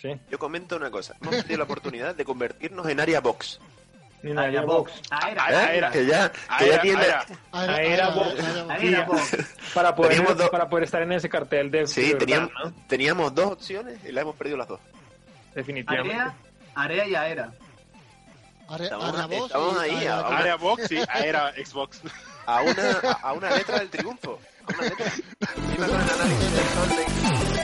Sí. Yo comento una cosa. Hemos tenido la oportunidad de convertirnos en área box. Una Aria Box. Aera, ¿Eh? Aera. Que ya, que ya tiene... Aera. Aera- Aera Aera- Box. Aera- Aera, Box. Para poder, Teníamos dos- para poder estar en ese cartel de Sí, de verdad, teníamos, ¿no? teníamos dos opciones y las hemos perdido las dos. Definitivamente. Area, Area y Aera. Are- Estamos- Box estamos ahí, Aera- ahora. Área Box y Aera Xbox. A una, a, a una letra del triunfo. A una letra.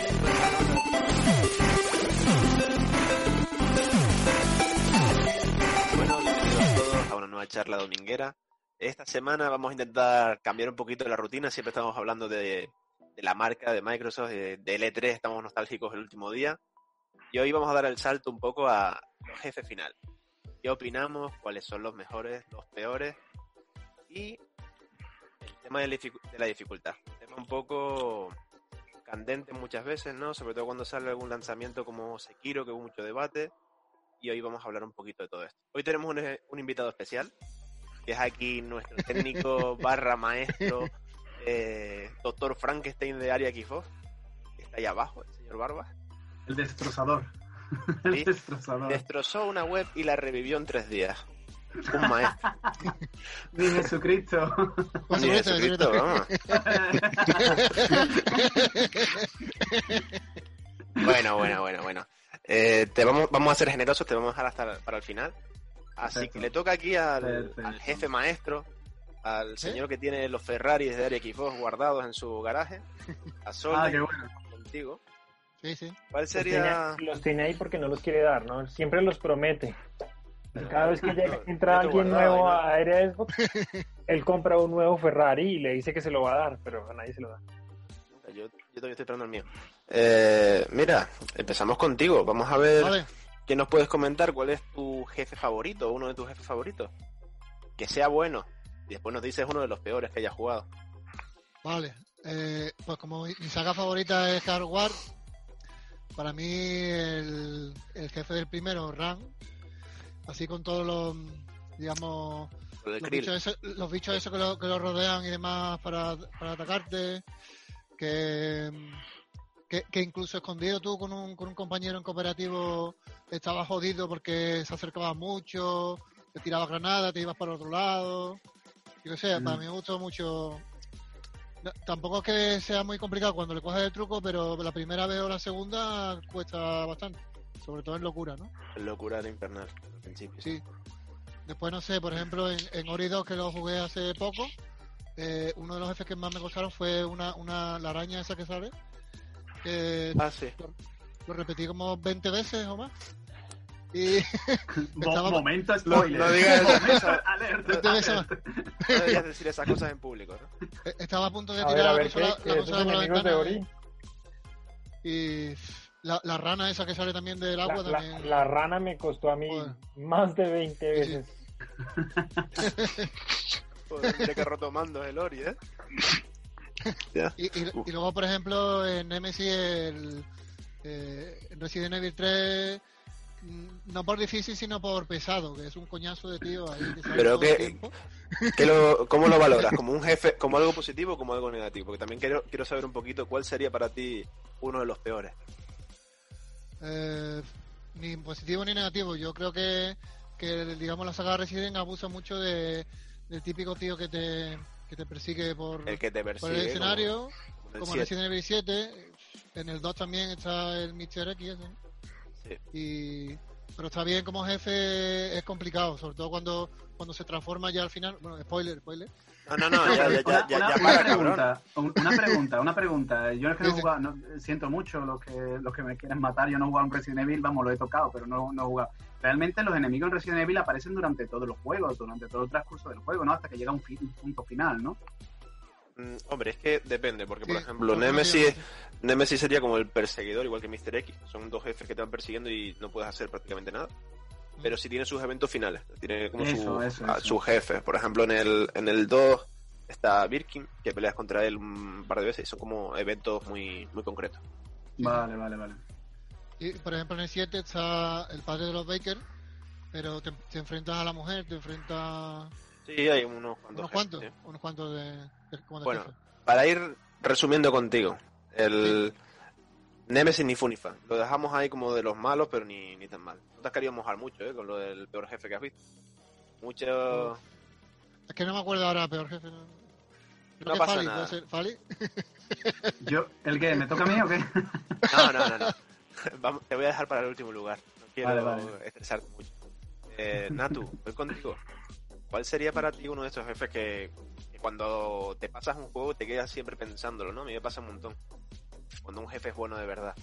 charla dominguera. Esta semana vamos a intentar cambiar un poquito la rutina. Siempre estamos hablando de, la marca de Microsoft, de, del E3, estamos nostálgicos el último día. Y hoy vamos a dar el salto un poco a los jefes final. ¿Qué opinamos? ¿Cuáles son los mejores, los peores? Y el tema de la, dificultad. Tema un poco candente muchas veces, ¿no? Sobre todo cuando sale algún lanzamiento como Sekiro, que hubo mucho debate. Y hoy vamos a hablar un poquito de todo esto. Hoy tenemos un, un invitado especial, que es aquí nuestro técnico barra maestro, eh, doctor Frankenstein de Área Xbox. que Está ahí abajo, el señor Barba. El destrozador. El Sí. destrozador. Destrozó una web y la revivió en tres días. Un maestro. Mi Jesucristo. Ni Jesucristo, Jesucristo, Jesucristo. vamos. Bueno, bueno, bueno, bueno. Eh, te vamos, vamos a ser generosos, te vamos a dejar hasta para el final. Así Perfecto. que le toca aquí al, al jefe maestro, al señor que tiene los Ferraris de Área Xbox guardados en su garaje, a Sol, Ah, qué bueno. contigo. Sí, sí. ¿Cuál Los sería? tiene, los tiene ahí porque no los quiere dar, ¿no? Siempre los promete. Cada vez que llega, entra alguien nuevo no- a Area Xbox, él compra un nuevo Ferrari y le dice que se lo va a dar, pero a nadie se lo da. Yo, yo todavía estoy esperando el mío. Eh, mira, empezamos contigo. Vamos a ver Vale. qué nos puedes comentar. ¿Cuál es tu jefe favorito? Uno de tus jefes favoritos. Que sea bueno. Y después nos dices uno de los peores que hayas jugado. Vale, eh, pues como mi saga favorita es Hard War, para mí el, el jefe del primero, Ran, así con todos los, digamos, los bichos, esos, los bichos esos que lo, que lo rodean y demás para, para atacarte, que, que, que incluso escondido tú con un, con un compañero en cooperativo estaba jodido porque se acercaba mucho, te tiraba granadas, te ibas para otro lado. Yo qué sé, para Mm. mí me gustó mucho. No, tampoco es que sea muy complicado cuando le coges el truco, pero la primera vez o la segunda cuesta bastante. Sobre todo en locura, ¿no? Locura de infernal. Al principio. Sí. Después, no sé, por ejemplo, en, en Ori 2, que lo jugué hace poco, eh, uno de los jefes que más me costaron fue una, una la araña esa que sale. Que Ah, sí. lo repetí como 20 veces o más. Y Estaba- Momento spoiler. no digas eso. Momento alert, 20 veces alert. más. No deberías decir esas cosas en público, ¿no? Eh, Estaba a punto de A ver, tirar a la ver, ¿qué, consola, qué la esos consola por la ventana. Ori? Y la, la rana esa que sale también del La, agua la- también. la rana me costó a mí Joder. más de 20 Sí, sí. veces. Joder, que roto mando el Ori, ¿eh? Y, y- y luego, por ejemplo, en Nemesis, el eh, en Resident Evil 3, mm, no por difícil, sino por pesado, que es un coñazo de tío ahí que Pero que-. ¿Qué lo, ¿Cómo lo valoras? ¿Como un jefe, como algo positivo o como algo negativo? Porque también quiero, quiero saber un poquito cuál sería para ti uno de los peores. Eh, ni positivo ni negativo. Yo creo que, que digamos, la saga Resident abusa mucho de, del típico tío que te, que te persigue por, El que te por persigue. el como- escenario. como el como siete. Resident Evil 7, en el 2 también está el Mr. X. Sí. Y, pero está bien como jefe, es complicado, sobre todo cuando, cuando se transforma ya al final. Bueno, spoiler, spoiler. No, no, no, ya, ya, ya, Una- ya, una, ya una para, cabrón. pregunta, un- una pregunta, una pregunta. Yo es que no he jugado, no- siento mucho los que, los que me quieren matar. Yo no he jugado un Resident Evil, vamos, lo he tocado, pero no, no he jugado. Realmente los enemigos en Resident Evil aparecen durante todos los juegos, durante todo el transcurso del juego, ¿no? Hasta que llega un, un punto final, ¿no? Mm, Hombre, es que depende, porque por ejemplo, Nemesis. Nemesis sería como el perseguidor, igual que Mr. X. Son dos jefes que te van persiguiendo y no puedes hacer prácticamente nada. Pero sí tiene sus eventos finales, tiene como Eso, su, eso, a- eso. su jefe. Por ejemplo, en el, en el 2 está Birkin, que peleas contra él un par de veces y son como eventos muy, muy concretos. Vale, vale, vale. Y, por ejemplo, en el 7 está el padre de los Baker, pero te, te enfrentas a la mujer, te enfrentas Sí, hay unos cuantos. unos jefes, cuantos, sí. unos cuantos de, de- como de Bueno, jefe. Para ir resumiendo contigo, el, Nemesis ni Funifa. Lo dejamos ahí como de los malos, pero ni, ni tan mal. No te has querido mojar mucho, ¿eh? Con lo del peor jefe que has visto. Mucho... Es que no me acuerdo ahora, peor jefe. No, Creo No que pasa Fali, nada. puede ser. ¿Fali? Yo, ¿El qué? ¿Me toca a mí o qué? No, no, no, no. Vamos, te voy a dejar para el último lugar. No quiero Vale, vale. estresarte mucho. Eh, Natu, voy contigo. ¿Cuál sería para ti uno de estos jefes que, que cuando te pasas un juego te quedas siempre pensándolo, ¿no? A mí me pasa un montón. Cuando un jefe es bueno de verdad.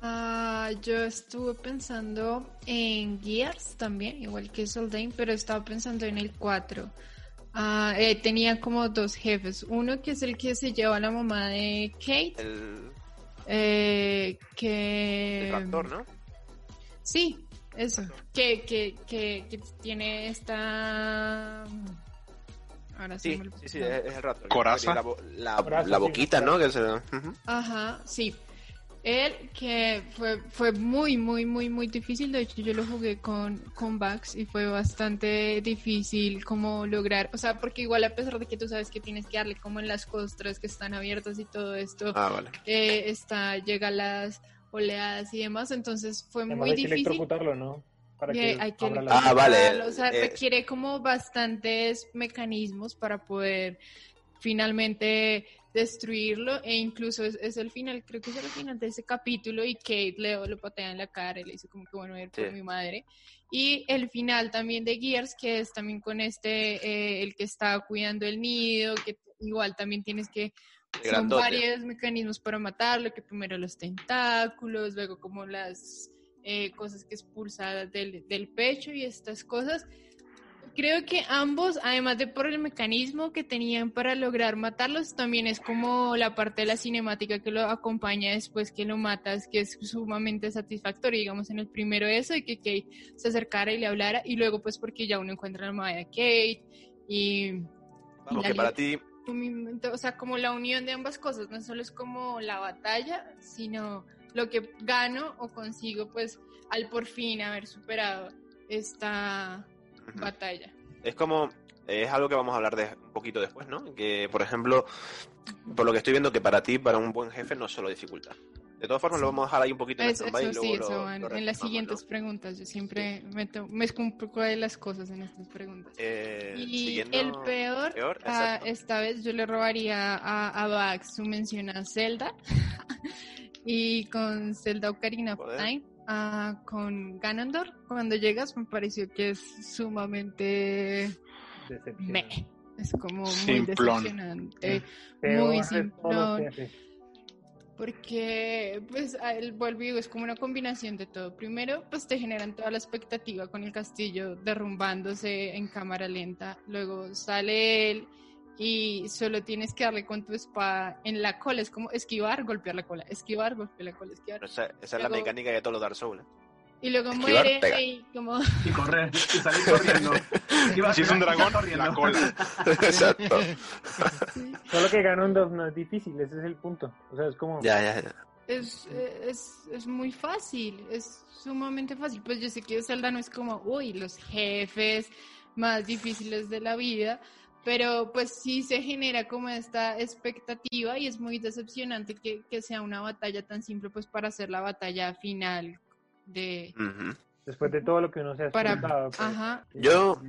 Ah, yo estuve pensando en Gears también, igual que Soldain, pero estaba pensando en el 4. Ah, eh, tenía como dos jefes. Uno que es el que se lleva a la mamá de Kate, El, eh, que... el raptor, ¿no? Sí, eso. Que, que, que, que tiene esta... Ahora Sí, me olvidó. sí, sí, es, es el raptor. Coraza. La, la, Coraza, la sí, boquita. ¿no? Que se... Ajá, sí. Él que fue, fue muy, muy, muy, muy difícil. De hecho, yo lo jugué con, con Vax y fue bastante difícil como lograr, o sea, porque igual a pesar de que tú sabes que tienes que darle como en las costras que están abiertas y todo esto, Ah, vale. eh, está, llega las oleadas y demás, entonces fue Además muy hay que difícil. electrocutarlo, ¿no? Para que hay que abra la- Ah, vale, O sea, eh, requiere como bastantes mecanismos para poder finalmente destruirlo e incluso es, es el final, creo que es el final de ese capítulo y Kate le lo patea en la cara y le dice como que bueno, ir por Sí. mi madre. Y el final también de Gears, que es también con este, eh, el que está cuidando el nido, que igual también tienes que son varios mecanismos para matarlo, que primero los tentáculos, luego como las eh, cosas que expulsa del, del pecho y estas cosas. Creo que ambos, además de por el mecanismo que tenían para lograr matarlos, también es como la parte de la cinemática que lo acompaña después que lo matas, que es sumamente satisfactorio. Digamos, en el primero eso, y que Kate se acercara y le hablara, y luego pues porque ya uno encuentra la madre de Kate, y la que para ti o sea, como la unión de ambas cosas, no solo es como la batalla, sino lo que gano o consigo, pues, al por fin haber superado esta batalla. es como es algo que vamos a hablar de un poquito después, ¿no? Que por ejemplo, por lo que estoy viendo que para ti, para un buen jefe no es solo dificultad. De todas formas, lo vamos a dejar ahí un poquito en Eso, y eso luego sí, eso lo- en, lo en las siguientes ¿no? preguntas. Yo siempre meto, mezclo un poco de las cosas en estas preguntas. Eh, Y el peor, peor, ah, exacto. esta vez yo le robaría a, a Vax su mención a Zelda y con Zelda Ocarina of Joder. Time, ah, con Ganondorf, cuando llegas me pareció que es sumamente. Es como muy Simplón. decepcionante. Peor muy simplón. Porque, pues, a él vuelvo es como una combinación de todo. Primero, pues te generan toda la expectativa con el castillo derrumbándose en cámara lenta. Luego sale él y solo tienes que darle con tu espada en la cola. Es como esquivar, golpear la cola, esquivar, golpear la cola, esquivar. Esa, esa es la Luego- mecánica de todos los Dark Souls. ¿eh? Y luego Esquivar, muere pega. y como... Y correr, y salir corriendo. A Si es un dragón, corriendo. la cola. Exacto. Solo que Ganondorf no es difícil, ese es el punto. O sea, es como... Ya, ya, ya. Es, es, es muy fácil, es sumamente fácil. Pues yo sé que Zelda no es como, uy, los jefes más difíciles de la vida, pero pues sí se genera como esta expectativa y es muy decepcionante que, que sea una batalla tan simple pues para hacer la batalla final de... Después de todo lo que uno se ha Para- pues, Ajá, Yo.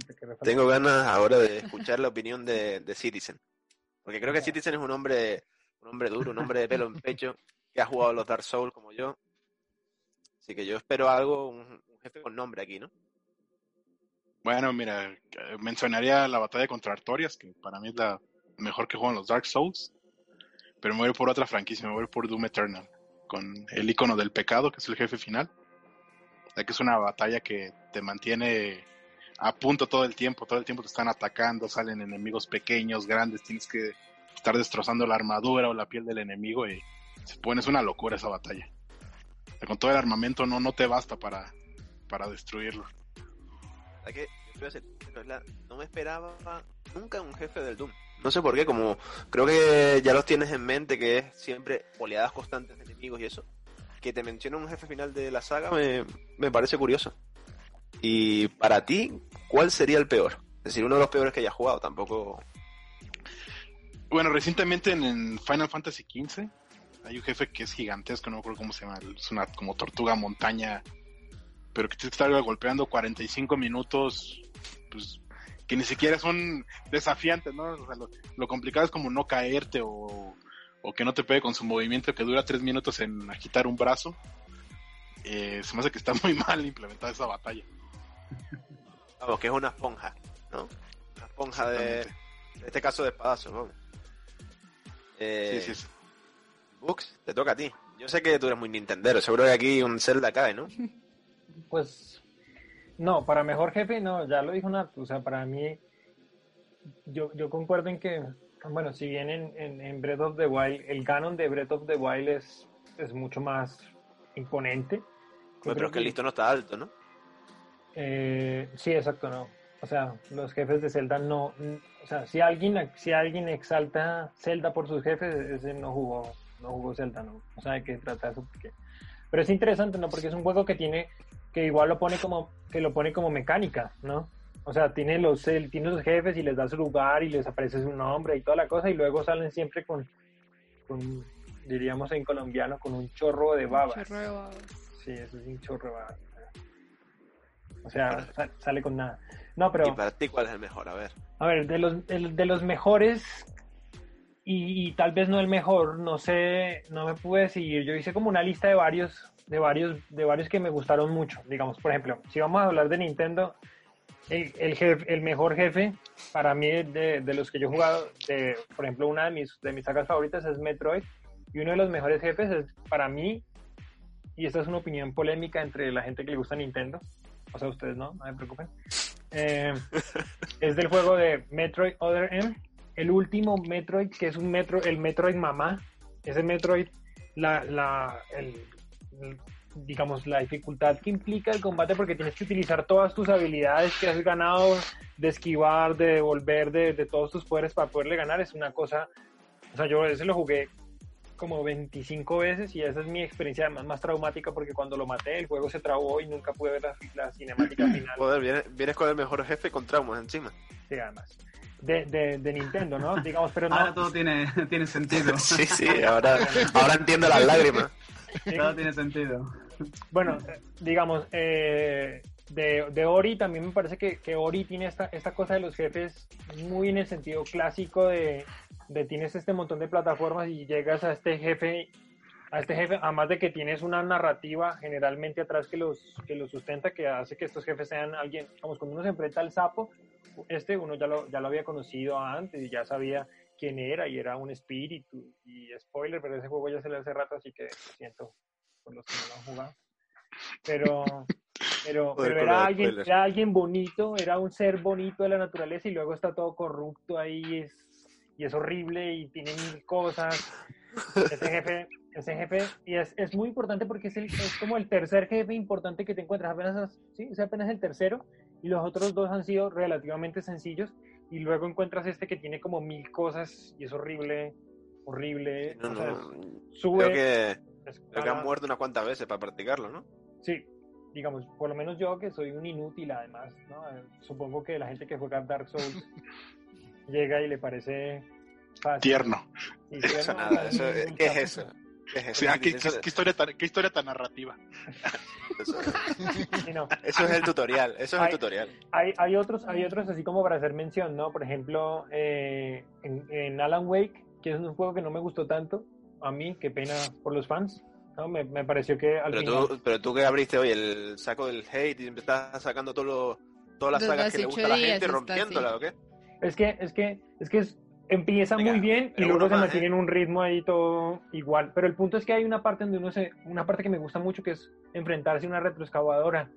Tengo ganas ahora de escuchar la opinión de, de Citizen. Porque creo que Citizen es un hombre, un hombre duro, un hombre de pelo en pecho, que ha jugado los Dark Souls como yo. Así que yo espero algo, un, un jefe con nombre aquí, ¿no? Bueno, mira, eh, mencionaría la batalla contra Artorias, que para mí es la mejor que juegan los Dark Souls. Pero me voy por otra franquicia, me voy por Doom Eternal, con el icono del pecado, que es el jefe final. O que es una batalla que te mantiene a punto todo el tiempo, todo el tiempo te están atacando, salen enemigos pequeños, grandes, tienes que estar destrozando la armadura o la piel del enemigo y se pone, es una locura esa batalla. Con todo el armamento no, no te basta para, para destruirlo. No me esperaba nunca un jefe del Doom. No sé por qué, como creo que ya los tienes en mente, que es siempre oleadas constantes de enemigos y eso. Que te menciona un jefe final de la saga me, me parece curioso. Y para ti, ¿cuál sería el peor? Es decir, uno de los peores que hayas jugado, tampoco... Bueno, recientemente en, en Final Fantasy XV hay un jefe que es gigantesco, no me acuerdo cómo se llama, es una como tortuga montaña, pero que tienes que estar golpeando 45 minutos, pues que ni siquiera son desafiantes, ¿no? O sea, lo, lo complicado es como no caerte o, o que no te pegue con su movimiento que dura tres minutos en agitar un brazo. Eh, se me hace que está muy mal implementada esa batalla. Vamos, que es una esponja, ¿no? Una esponja de, en este caso de espadazo, ¿no? Eh, Sí, sí, sí. Bux, te toca a ti. Yo sé que tú eres muy Nintendero, seguro que aquí un Zelda cae, ¿no? Pues no, para mejor jefe, no, ya lo dijo Nat. O sea, para mí, yo, yo concuerdo en que, bueno, si bien en, en, en Breath of the Wild, el canon de Breath of the Wild es, es mucho más imponente. yo Pero creo es que el listo no está alto, ¿no? Eh, sí, exacto, no. O sea, los jefes de Zelda no. O sea, si alguien, si alguien exalta Zelda por sus jefes, ese no jugó, no jugó Zelda, no. O sea, hay que tratar eso porque. Pero es interesante, ¿no? Porque es un juego que tiene, que igual lo pone como, que lo pone como mecánica, ¿no? O sea, tiene los, él tiene los jefes y les da su lugar y les aparece su nombre y toda la cosa y luego salen siempre con, con diríamos en colombiano, con un chorro de babas. Chorro de babas. Sí, eso es un chorro de babas. O sea, sa- sale con nada. No, pero... Y para ti, ¿cuál es el mejor? A ver. A ver, de los, el- de los mejores y, y tal vez no el mejor, no sé, no me pude decidir. Yo hice como una lista de varios, de varios, de varios que me gustaron mucho. Digamos, por ejemplo, si vamos a hablar de Nintendo, el, el, jef- el mejor jefe para mí de, de los que yo he jugado, de, por ejemplo, una de mis, de mis sagas favoritas es Metroid y uno de los mejores jefes es para mí, y esta es una opinión polémica entre la gente que le gusta Nintendo, o sea, ustedes no, no se preocupen. Eh, es del juego de Metroid Other M, el último Metroid, que es un Metro, el Metroid Mamá. Ese Metroid, la, la, el- digamos, la dificultad que implica el combate, porque tienes que utilizar todas tus habilidades que has ganado, de esquivar, de devolver, de, de todos tus poderes para poderle ganar, es una cosa. O sea, yo ese lo jugué como 25 veces y esa es mi experiencia además más traumática porque cuando lo maté el juego se trabó y nunca pude ver la, la cinemática final. Joder, vienes, vienes con el mejor jefe con traumas encima. Sí, además. De, de, de Nintendo, ¿no? Digamos, pero no. Ahora todo tiene, tiene sentido. Sí, sí, ahora, ahora entiendo las lágrimas. Todo tiene sentido. Bueno, digamos, eh, de, de Ori también me parece que, que Ori tiene esta, esta cosa de los jefes muy en el sentido clásico de, de tienes este montón de plataformas y llegas a este jefe, a este jefe, además de que tienes una narrativa generalmente atrás que los, que los sustenta, que hace que estos jefes sean alguien, vamos, cuando uno se enfrenta al sapo, este uno ya lo, ya lo había conocido antes y ya sabía quién era y era un espíritu y spoiler, pero ese juego ya se le hace rato, así que siento por los que no lo han jugado. Pero, pero, pero era alguien, era alguien bonito, era un ser bonito de la naturaleza y luego está todo corrupto ahí y es, y es horrible y tiene mil cosas. Ese jefe, ese jefe, y es, es muy importante porque es, el, es como el tercer jefe importante que te encuentras, apenas, sí, es apenas el tercero y los otros dos han sido relativamente sencillos y luego encuentras este que tiene como mil cosas y es horrible, horrible. No, o sea, no, sube, creo que, creo que escala. han muerto unas cuantas veces para practicarlo, ¿no? Sí, digamos, por lo menos yo que soy un inútil además, ¿no? Supongo que la gente que juega Dark Souls llega y le parece fácil. Tierno. Y Eso nada, ¿qué es eso? Sí, ah, ¿qué, qué- qué historia tan, qué historia tan narrativa. eso- Sí, no. eso es el tutorial, eso es el Ay. tutorial. Hay, hay otros, hay otros así como para hacer mención, ¿no? Por ejemplo, eh, en, en Alan Wake, que es un juego que no me gustó tanto, a mí, qué pena por los fans, ¿no? Me, me pareció que al Pero final... tú, pero tú que abriste hoy el saco del hate y estás sacando todo lo- todas las Desde sagas que le gusta a la gente rompiéndola, así. ¿o qué? Es que, es que, es que es- empieza Venga, muy bien y luego se más, mantiene ¿eh? en un ritmo ahí todo igual. Pero el punto es que hay una parte donde uno se, una parte que me gusta mucho que es enfrentarse a una retroexcavadora.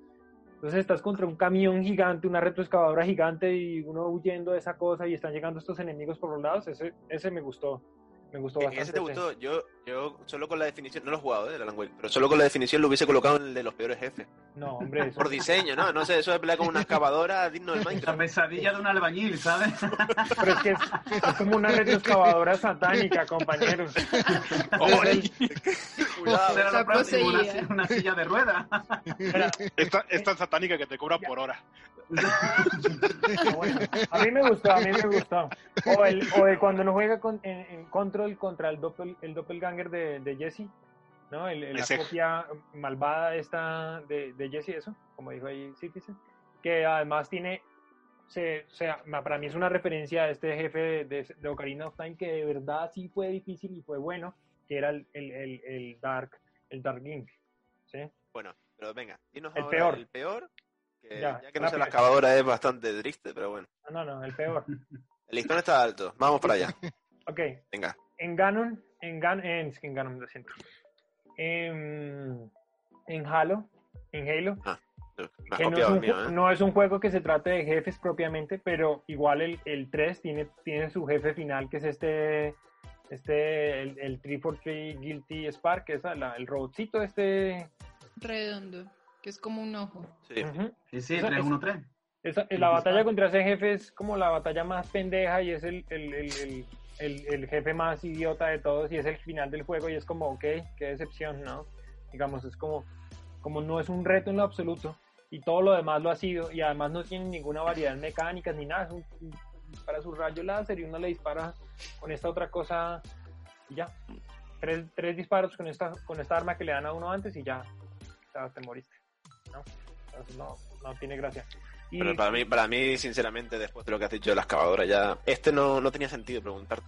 Entonces estás contra un camión gigante, una retroexcavadora gigante y uno huyendo de esa cosa y están llegando estos enemigos por los lados. Ese, ese me gustó. Me gustó ¿En bastante. ese te gustó? Yo, yo solo con la definición, no lo he jugado, ¿eh? El Alan Wake, pero solo con la definición lo hubiese colocado en el de los peores jefes. No, hombre, eso- Por diseño, ¿no? No sé, eso de pelear con una excavadora digno del La Minecraft. pesadilla de un albañil, ¿sabes? pero es que es, es como una retroexcavadora satánica, compañeros. Oye, Cuidado. Era próximo, una, silla de ruedas. Es tan satánica que te cobra por hora. Bueno, a mí me gustó, a mí me gustó. O, el, o de cuando uno juega con, en, en Control el contra el, doppel, el doppelganger de, de Jesse, ¿no? El, el- la copia malvada esta de, de Jesse, eso, como dijo ahí Citizen, que además tiene, se, o sea, ma- para mí es una referencia a este jefe de Ocarina of Time que de verdad sí fue difícil y fue bueno, que era el, el, el, el Dark, el Dark Link, ¿sí? Bueno, pero venga, dinos El ahora peor. el peor. Que Ya, ya, que no sea la excavadora es bastante triste, pero bueno. No, no, no, el peor. El listón está alto. Vamos para allá. Ok, Venga. en Ganon, en Gan, en, en Ganon, lo siento. En, en Halo, en Halo, has que no es, un, mío, ¿eh? no es un juego que se trate de jefes propiamente, pero igual el, el 3 tiene, tiene su jefe final, que es este, este el, el 343 Guilty Spark, que es la- el robotcito este. Redondo, que es como un ojo. Sí. ujú. Sí, sí, Esa- 3-1-3. Esa- la batalla contra ese jefe es como la batalla más pendeja y es el, el, el, el- el- el jefe más idiota de todos y es el final del juego y es como, ok, qué decepción, ¿no? Digamos, es como, como no es un reto en lo absoluto y todo lo demás lo ha sido y además no tiene ninguna variedad en mecánicas ni nada, es un, un- dispara su rayo láser y uno le dispara con esta otra cosa y ya. Tres, tres disparos con esta, con esta arma que le dan a uno antes y ya, ya te moriste, ¿no? Entonces no, no tiene gracia. Y- Pero para mí, para mí, sinceramente, después de lo que has dicho de la excavadora, ya. Este no, no tenía sentido preguntarte.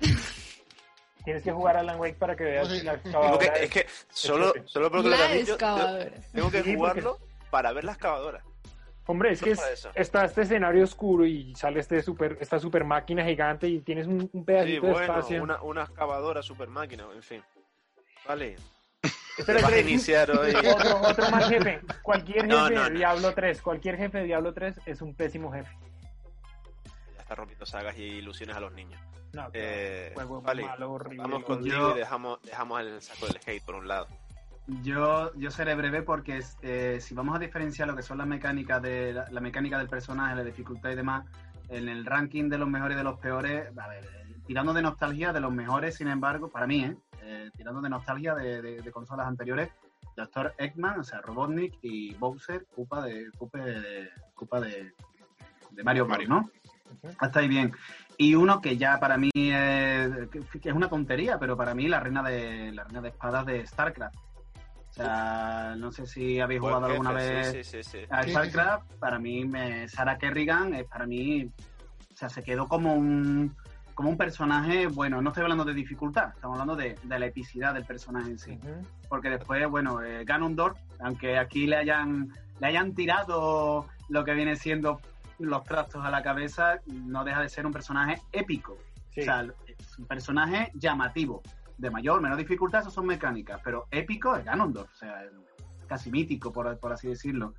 Tienes que jugar a Alan Wake para que veas la Tengo excavadora. que- es que solo, solo porque lo que has dicho, tengo que Sí, porque- jugarlo para ver la excavadora. Hombre, es que es- está este escenario oscuro y sale este super, esta super máquina gigante y tienes un, un Sí, pedacito de espacio. una, una excavadora super máquina, en fin. Vale. Espera, Vas a espera, iniciar hoy. otro, otro más jefe. Cualquier jefe No, no, de no. Diablo 3, cualquier jefe de Diablo 3 es un pésimo jefe. Ya está rompiendo sagas y ilusiones a los niños. No, Eh, juego vale, malo, horrible. Vamos contigo y dejamos, dejamos el saco del hate por un lado. Yo, yo seré breve porque eh, si vamos a diferenciar lo que son las mecánicas de la, la mecánica del personaje, la dificultad y demás, en el ranking de los mejores y de los peores, a ver, eh, tirando de nostalgia de los mejores, sin embargo, para mí, ¿eh? Eh, tirando de nostalgia de, de- de consolas anteriores, Dr. Eggman, o sea, Robotnik y Bowser, culpa de, culpa de, culpa de, de Mario Mario. ¿no? Hasta ahí bien. Y uno que ya para mí es, que que es una tontería, pero para mí la reina de la reina de espadas de StarCraft. O sea, no sé si habéis Buen jugado alguna jefe, vez Sí, sí, sí. sí. a StarCraft. Para mí, me, Sarah Kerrigan es para mí, o sea, se quedó como un como un personaje, bueno, no estoy hablando de dificultad, estamos hablando de, de la epicidad del personaje en sí porque después, bueno, eh, Ganondorf, aunque aquí le hayan, le hayan tirado lo que viene siendo los trastos a la cabeza, no deja de ser un personaje épico. Sí. O sea, es un personaje llamativo. De mayor, menor dificultad, eso son mecánicas, pero épico es Ganondorf, o sea, casi mítico, por, por así decirlo.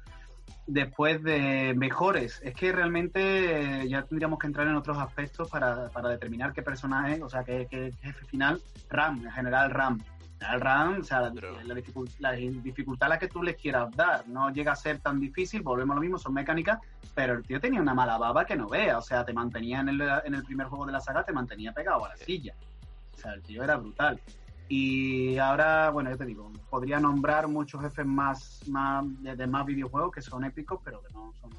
Después de mejores, es que realmente eh, ya tendríamos que entrar en otros aspectos para, para determinar qué personaje, o sea, qué, qué jefe final, Ram, en general Ram. El RAM, o sea, la, Pero- la dificultad a la que tú les quieras dar no llega a ser tan difícil, volvemos a lo mismo, son mecánicas, pero el tío tenía una mala baba que no vea, o sea, te mantenía en el, en el primer juego de la saga, te mantenía pegado a la silla. O sea, el tío era brutal. Y ahora, bueno, yo te digo, podría nombrar muchos jefes más, más de, de más videojuegos que son épicos, pero que no son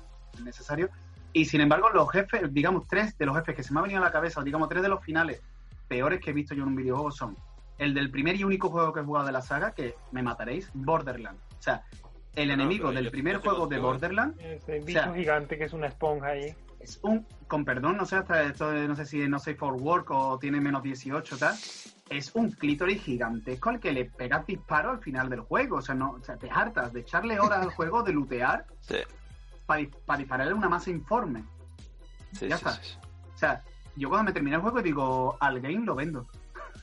necesarios. Y sin embargo, los jefes, digamos, tres de los jefes que se me han venido a la cabeza, o digamos, tres de los finales peores que he visto yo en un videojuego son el del primer y único juego que he jugado de la saga, que me mataréis, Borderlands. O sea, el No, no, enemigo del primer juego de. Borderlands Ese O bicho sea, gigante que es una esponja ahí. Es un, con perdón, no sé hasta esto, de- no sé si no sé for work o tiene menos 18 tal, es un clítoris gigantesco al que le pegas disparo al final del juego, o sea, no, o sea, te hartas de echarle horas al juego, de lootear, Sí, para dispararle una masa informe. sí, Ya sí, está. O sea, yo cuando me terminé el juego digo, al game lo vendo.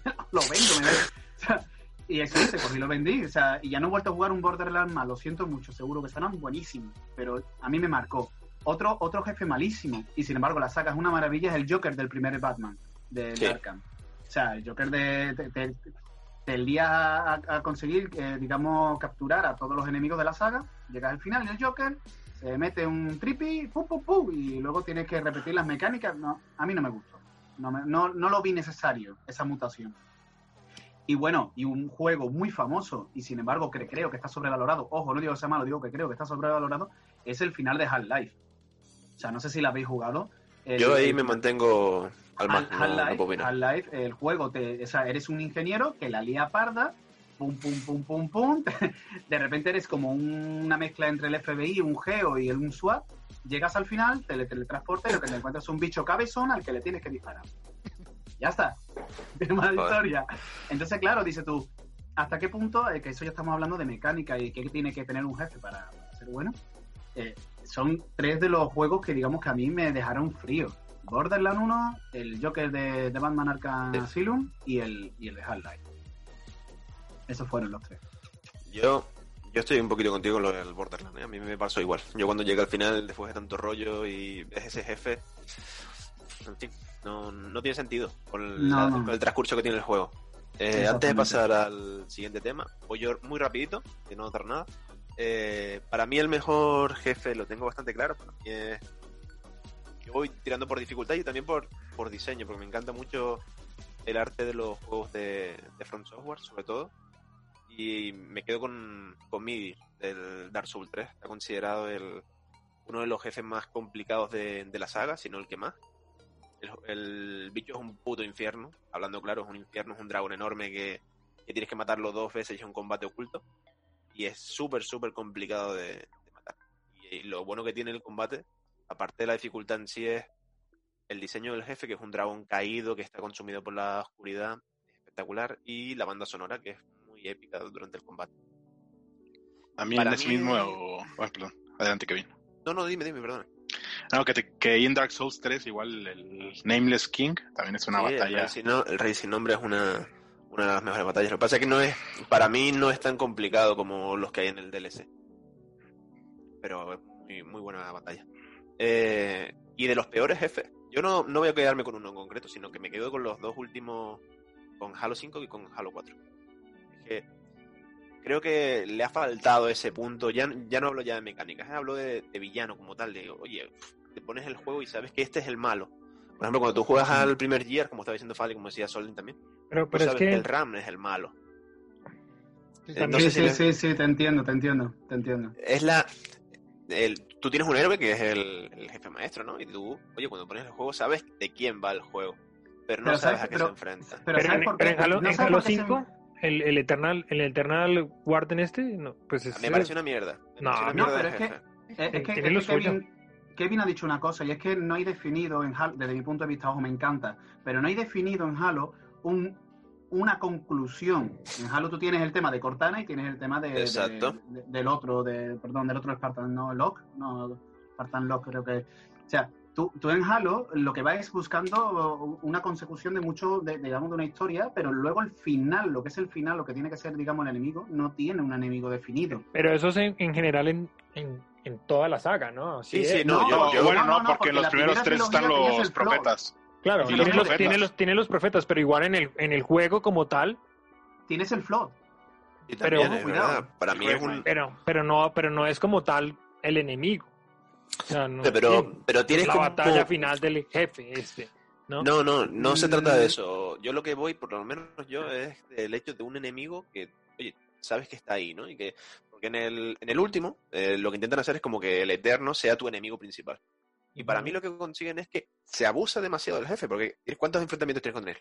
lo vendo, me da- o sea, y eso hice, cogí lo vendí. O sea, y ya no he vuelto a jugar un Borderlands más, lo siento mucho, seguro que estarán buenísimos. Pero a mí me marcó. Otro, otro jefe malísimo, y sin embargo la saga es una maravilla, es el Joker del primer Batman, de, Sí. de Arkham. O sea, el Joker de, te, te- te lías a, a conseguir, eh, digamos, capturar a todos los enemigos de la saga, llegas al final y el Joker se mete un trippy, pu, pu, pu, y luego tienes que repetir las mecánicas. No, a mí no me gustó. No, me- no, no lo vi necesario, esa mutación. Y bueno, y un juego muy famoso, y sin embargo que creo que está sobrevalorado, ojo, no digo que sea malo, digo que creo que está sobrevalorado, es el final de Half-Life. O sea, no sé si lo habéis jugado. Yo ahí me mantengo al más, Hal- no, no Half-Life, el juego, te, o sea, eres un ingeniero que la lía parda, pum, pum, pum, pum, pum, de repente eres como un- una mezcla entre el FBI, un geo y un SWAT, llegas al final, te le teletransportas y lo que te encuentras es un bicho cabezón al que le tienes que disparar. Ya está. De Joder. historia. Entonces, claro, dice tú, ¿hasta qué punto, eh, que eso ya estamos hablando de mecánica y qué tiene que tener un jefe para, para ser bueno? Eh, son tres de los juegos que digamos que a mí me dejaron frío. Borderlands 1, el Joker de, de Batman Arkham Sí. Asylum y el, y el de Half-Life. Esos fueron los tres. Yo, yo estoy un poquito contigo con lo del Borderlands, ¿eh? a mí me pasó igual. Yo cuando llegué al final, después de tanto rollo y ves ese jefe, en fin, no, no tiene sentido con el, No, la- no. con el transcurso que tiene el juego. Eh, antes de pasar al siguiente tema, voy yo muy rapidito, que no notar nada. Eh, para mí el mejor jefe lo tengo bastante claro, para mí es... Yo voy tirando por dificultad y también por, por diseño, porque me encanta mucho el arte de los juegos de, de Front Software, sobre todo. Y me quedo con, con Midi, del Dark Souls 3. Está considerado el, uno de los jefes más complicados de, de la saga, si no el que más. El, el bicho es un puto infierno, hablando claro, es un infierno, es un dragón enorme que, que tienes que matarlo dos veces y es un combate oculto. Y es súper, súper complicado de, de matar. Y, lo bueno que tiene el combate, aparte de la dificultad en sí, es el diseño del jefe, que es un dragón caído que está consumido por la oscuridad, espectacular, y la banda sonora, que es muy épica durante el combate. A mí Para en ese mí- mismo... o- ah, perdón, adelante Kevin. No, no, dime, dime, perdón. No, que, te- que en Dark Souls 3 igual el Nameless King también es una Sí, El batalla. Rey, sin, no- el Rey sin nombre es una, una de las mejores batallas. Lo que pasa es que no es, para mí no es tan complicado como los que hay en el DLC. Pero es muy, muy buena batalla. Eh, y de los peores jefes, yo no, no voy a quedarme con uno en concreto, sino que me quedo con los dos últimos, con Halo 5 y con Halo 4. Es que creo que le ha faltado ese punto, ya, ya no hablo ya de mecánicas, hablo de, villano como tal, de, oye, te pones el juego y sabes que este es el malo. Por ejemplo, cuando tú juegas al primer Gear, como estaba diciendo Fali, como decía Solin también, Pero, pero es que... que el RAM es el malo. Sí, no sí, sé sí, sí, sí, te entiendo, te entiendo, te entiendo. Es la... el- tú tienes un héroe que es el, el jefe maestro, ¿no? Y tú, oye, cuando pones el juego sabes de quién va el juego, pero no Pero sabes sabes- a qué pero- se enfrenta. Pero, Pero ¿sabes en, Halo, ¿No en Halo por qué se- 5, el, el Eternal, el Eternal Warden este, no, pues es Me parece una mierda. No, una no, pero es que-. Eh, es que, es Kevin ha dicho una cosa, y es que no hay definido en Halo, desde mi punto de vista, ojo, me encanta, pero no hay definido en Halo un, una conclusión. En Halo tú tienes el tema de Cortana y tienes el tema de, de- Exacto. de- del otro, de, perdón, del otro Spartan, no, Lock, no, Spartan Lock creo que... O sea, tú, tú en Halo lo que vas es buscando una consecución de mucho, de, digamos, de una historia, pero luego el final, lo que es el final, lo que tiene que ser, digamos, el enemigo, no tiene un enemigo definido. Pero eso es en, en general en, en, en toda la saga, ¿no? Así Sí, sí, no, No, yo, No, yo- bueno, no, porque porque en los primeros tres están los profetas. Claro, tiene los tiene, los, tiene los profetas, pero igual en el, en el juego como tal, Tienes el flow. y pero- también cuidado. Para mí es un... pero, pero no, pero no es como tal el enemigo. O sea, no, Pero, pero tienes la como... batalla final del jefe este, ¿no? No, no, no se trata Mm. de eso. Yo lo que voy, por lo menos yo, es el hecho de un enemigo que, oye, sabes que está ahí, ¿no? Y que, porque en el, en el último, eh, lo que intentan hacer es como que el Eterno sea tu enemigo principal. Y para mí lo que consiguen es que se abusa demasiado del jefe, porque ¿cuántos enfrentamientos tienes con él?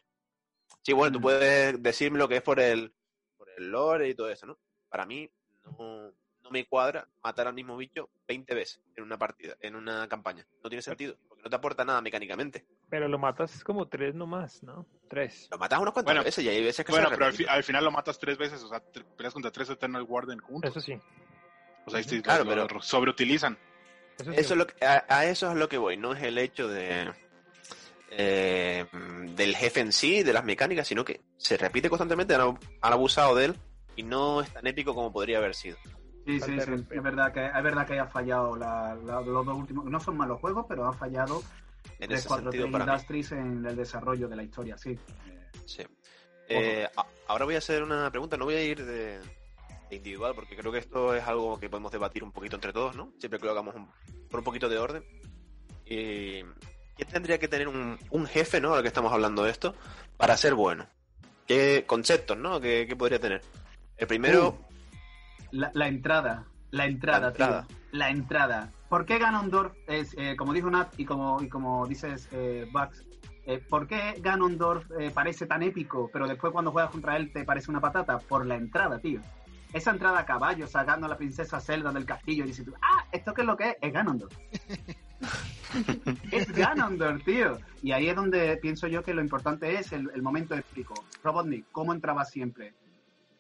Sí, bueno, tú puedes decirme lo que es por el, por el lore y todo eso, ¿no? Para mí no, no me cuadra matar al mismo bicho 20 veces en una partida, en una campaña. No tiene sentido, porque no te aporta nada mecánicamente. Pero lo matas como tres nomás, ¿no? Tres. Lo matas unas cuantas Bueno, veces y hay veces que Bueno, se pero al, fi- al final lo matas tres veces, o sea, peleas contra tres Eternal Warden juntos. Eso sí. O sea, ahí sí Claro, lo- lo pero- sobreutilizan. Eso sí. Eso es lo que- a, a eso es lo que voy, no es el hecho de eh, del jefe en sí, de las mecánicas, sino que se repite constantemente, han, han abusado de él y no es tan épico como podría haber sido. Sí, sí, sí. Es verdad que es verdad que haya fallado la- la- los dos últimos. No son malos juegos, pero ha fallado En 3, ese 4, sentido, 3 para mí. Industries en el desarrollo de la historia, sí. Sí. Eh, ahora voy a hacer una pregunta, no voy a ir de, de individual, porque creo que esto es algo que podemos debatir un poquito entre todos, ¿no? Siempre que lo hagamos un- por un poquito de orden. Y, ¿Qué tendría que tener un, un jefe, ¿no? Ahora que estamos hablando de esto, para ser bueno? ¿Qué conceptos, ¿no? ¿Qué, qué podría tener? El primero, Uh, la, la entrada. La entrada, La entrada. tío. La entrada. ¿Por qué Ganondorf es, eh, como dijo Nat y como, y como dices, eh, Bugs, eh, ¿por qué Ganondorf eh, parece tan épico, pero después cuando juegas contra él te parece una patata? Por la entrada, tío. Esa entrada a caballo, sacando a la princesa Zelda del castillo y dices tú, ah, ¿esto qué es lo que es? Es Ganondorf. es Ganondorf, tío. Y ahí es donde pienso yo que lo importante es el, el momento épico. Robotnik, ¿cómo entraba siempre?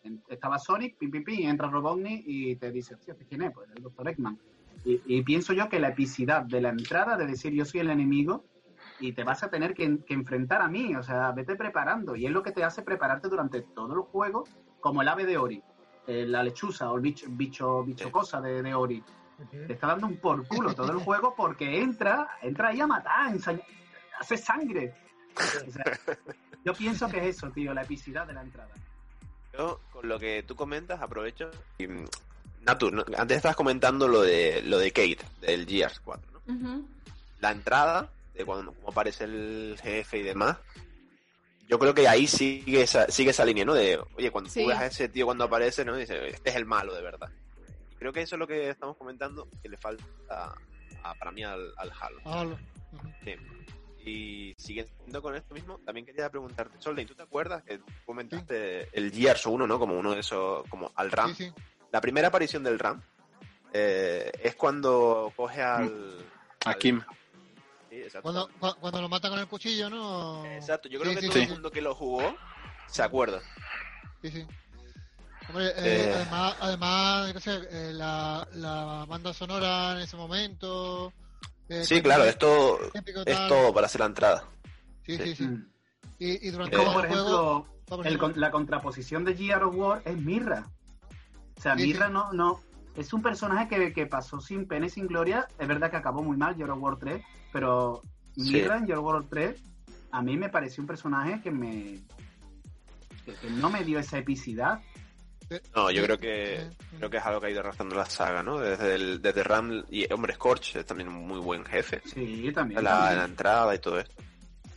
En- Estaba Sonic, pim, pim, pim, entra Robotnik y te dice, hostia, ¿quién es? Pues el Dr. Eggman. Y, y pienso yo que la epicidad de la entrada, de decir yo soy el enemigo, y te vas a tener que, que enfrentar a mí, o sea, vete preparando. Y es lo que te hace prepararte durante todo el juego, como el ave de Ori, eh, la lechuza o el bicho, bicho, bicho cosa de, de Ori. Te está dando un por culo todo el juego porque entra, entra ahí a matar, hace sangre. O sea, yo pienso que es eso, tío, la epicidad de la entrada. Yo, con lo que tú comentas, aprovecho. Y, mm, Natu, ¿no? antes estabas comentando lo de lo de Kate, del Gears 4, ¿no? La entrada, de cuando cómo aparece el jefe y demás. Yo creo que ahí sigue esa, sigue esa línea, ¿no? De, oye, cuando Sí. tú ves a ese tío cuando aparece, ¿no? Dice, este es el malo de verdad. Creo que eso es lo que estamos comentando, que le falta a- a- para mí al, al Halo. Lo- ujú. Sí. Y siguiendo con esto mismo, también quería preguntarte, Solden, ¿tú te acuerdas que comentaste el Gears 1, ¿no? Como uno de esos, como al RAM. Sí, sí. La primera aparición del RAM eh, es cuando coge al... A al- Kim. Exacto. Cuando, cua- cuando lo matan con el cuchillo, ¿no? Exacto, yo creo Sí, que sí, todo sí. el mundo que lo jugó se acuerda. Sí, sí. Hombre, eh, Eh. además, además yo qué sé, eh, la, la banda sonora en ese momento. eh, Sí, claro, esto es todo para hacer la entrada. Sí, sí, sí. Mm. Y, y durante Eh, por juego. ejemplo, el la contraposición de Gear of War es Mirra. O sea, Sí, Mirra sí. no, no. Es un personaje que, que pasó sin pena y sin gloria. Es verdad que acabó muy mal War 3, pero Sí. Mirra en War 3 a mí me pareció un personaje que me. que, que no me dio esa epicidad. No, yo Sí, creo que sí. creo que es algo que ha ido arrastrando la saga, ¿no? Desde el, desde Ram y hombre Scorch es también un muy buen jefe. Sí, también. La, también. la entrada y todo esto.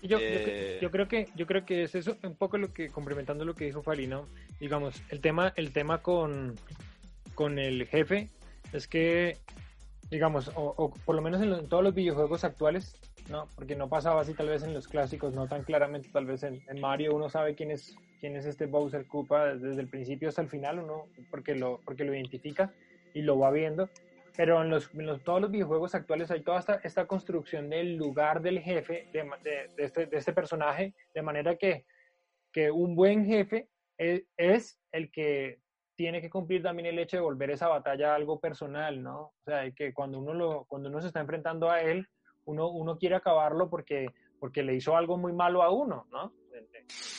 Yo, yo Eh, cre- yo creo que yo creo que es eso un poco lo que complementando lo que dijo Fali, ¿no? Digamos, el tema el tema con con el jefe es que digamos, o, por lo menos en, todos los videojuegos actuales, ¿no? Porque no pasaba así tal vez en los clásicos, no tan claramente, tal vez en, Mario uno sabe quién es quién es este Bowser Koopa desde el principio hasta el final, uno porque lo porque lo identifica y lo va viendo. Pero en, los, todos los videojuegos actuales hay toda esta, esta construcción del lugar del jefe, de, de- este, este personaje, de manera que, que un buen jefe es, es el que tiene que cumplir también el hecho de volver esa batalla algo personal, ¿no? O sea, que cuando uno, lo, cuando uno se está enfrentando a él, uno, uno quiere acabarlo porque, porque le hizo algo muy malo a uno, ¿no?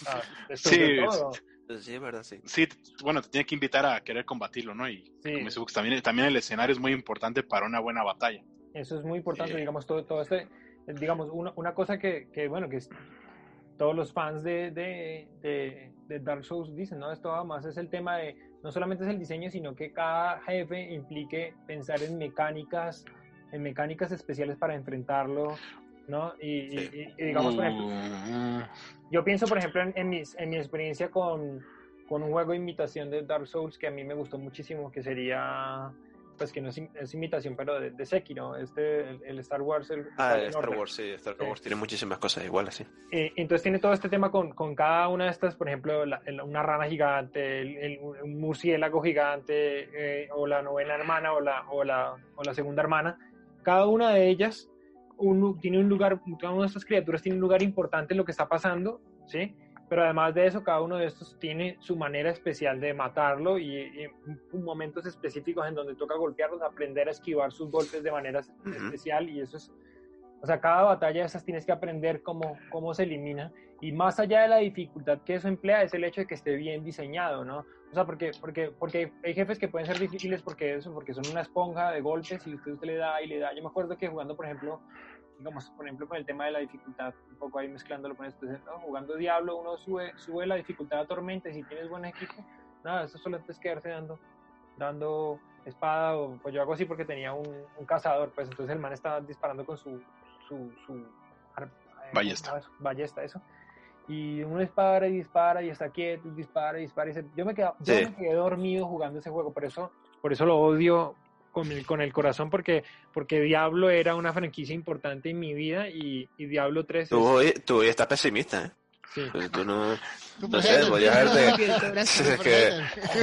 Ah, Sí, todo. Sí, es verdad, sí. Sí, bueno, te tiene que invitar a querer combatirlo, ¿no? Y Sí. como dice Bux, también, también el escenario es muy importante para una buena batalla. Eso es muy importante, Sí. digamos, todo, todo este, digamos, una, una cosa que, que, bueno, que es- todos los fans de, de, de, de Dark Souls dicen, ¿no? Esto además es el tema de, no solamente es el diseño, sino que cada jefe implique pensar en mecánicas, en mecánicas especiales para enfrentarlo, ¿no? Y, y- Sí. y- y digamos, por ejemplo, Mm, yo pienso, por ejemplo, en, en, mis- en mi experiencia con, con un juego de imitación de Dark Souls que a mí me gustó muchísimo, que sería, pues que no es, im- es imitación, pero de, de Sekiro, este, el, el Star Wars. El, Ah, el Star Order. Wars, sí, Star Sí. Wars tiene muchísimas cosas iguales, sí. Eh, entonces tiene todo este tema con, con cada una de estas, por ejemplo, la- el- una rana gigante, el, el- un murciélago gigante, eh, o la novena hermana, o la, o, la, o la segunda hermana. Cada una de ellas un- tiene un lugar, cada una de estas criaturas tiene un lugar importante en lo que está pasando, ¿sí? Pero además de eso, cada uno de estos tiene su manera especial de matarlo y, y en momentos específicos en donde toca golpearlos, aprender a esquivar sus golpes de manera Ujú. especial y eso es o sea, cada batalla de esas tienes que aprender cómo, cómo se elimina. Y más allá de la dificultad que eso emplea, es el hecho de que esté bien diseñado, ¿no? O sea, porque, porque, porque hay- hay jefes que pueden ser difíciles porque eso, porque son una esponja de golpes y usted, usted le da y le da. Yo me acuerdo que jugando, por ejemplo, digamos, por ejemplo, con el tema de la dificultad, un poco ahí mezclándolo con esto, ¿no? jugando Diablo, uno sube, sube la dificultad a tormenta y si tienes buen equipo, nada, eso solo es quedarse dando, dando espada o pues yo hago así porque tenía un, un cazador, pues entonces el man estaba disparando con su su, su eh, Ballesta. ballesta, eso. Y uno dispara y dispara y está quieto, dispara y dispara. Y se- yo me quedé, yo Sí. me quedé dormido jugando ese juego, por eso, por eso lo odio con el, con el corazón porque, porque Diablo era una franquicia importante en mi vida y, y Diablo 3 es- Tú, hoy- tú hoy estás pesimista, ¿eh? sí. Pues tú no... No sé, podías haberte... El. Es que...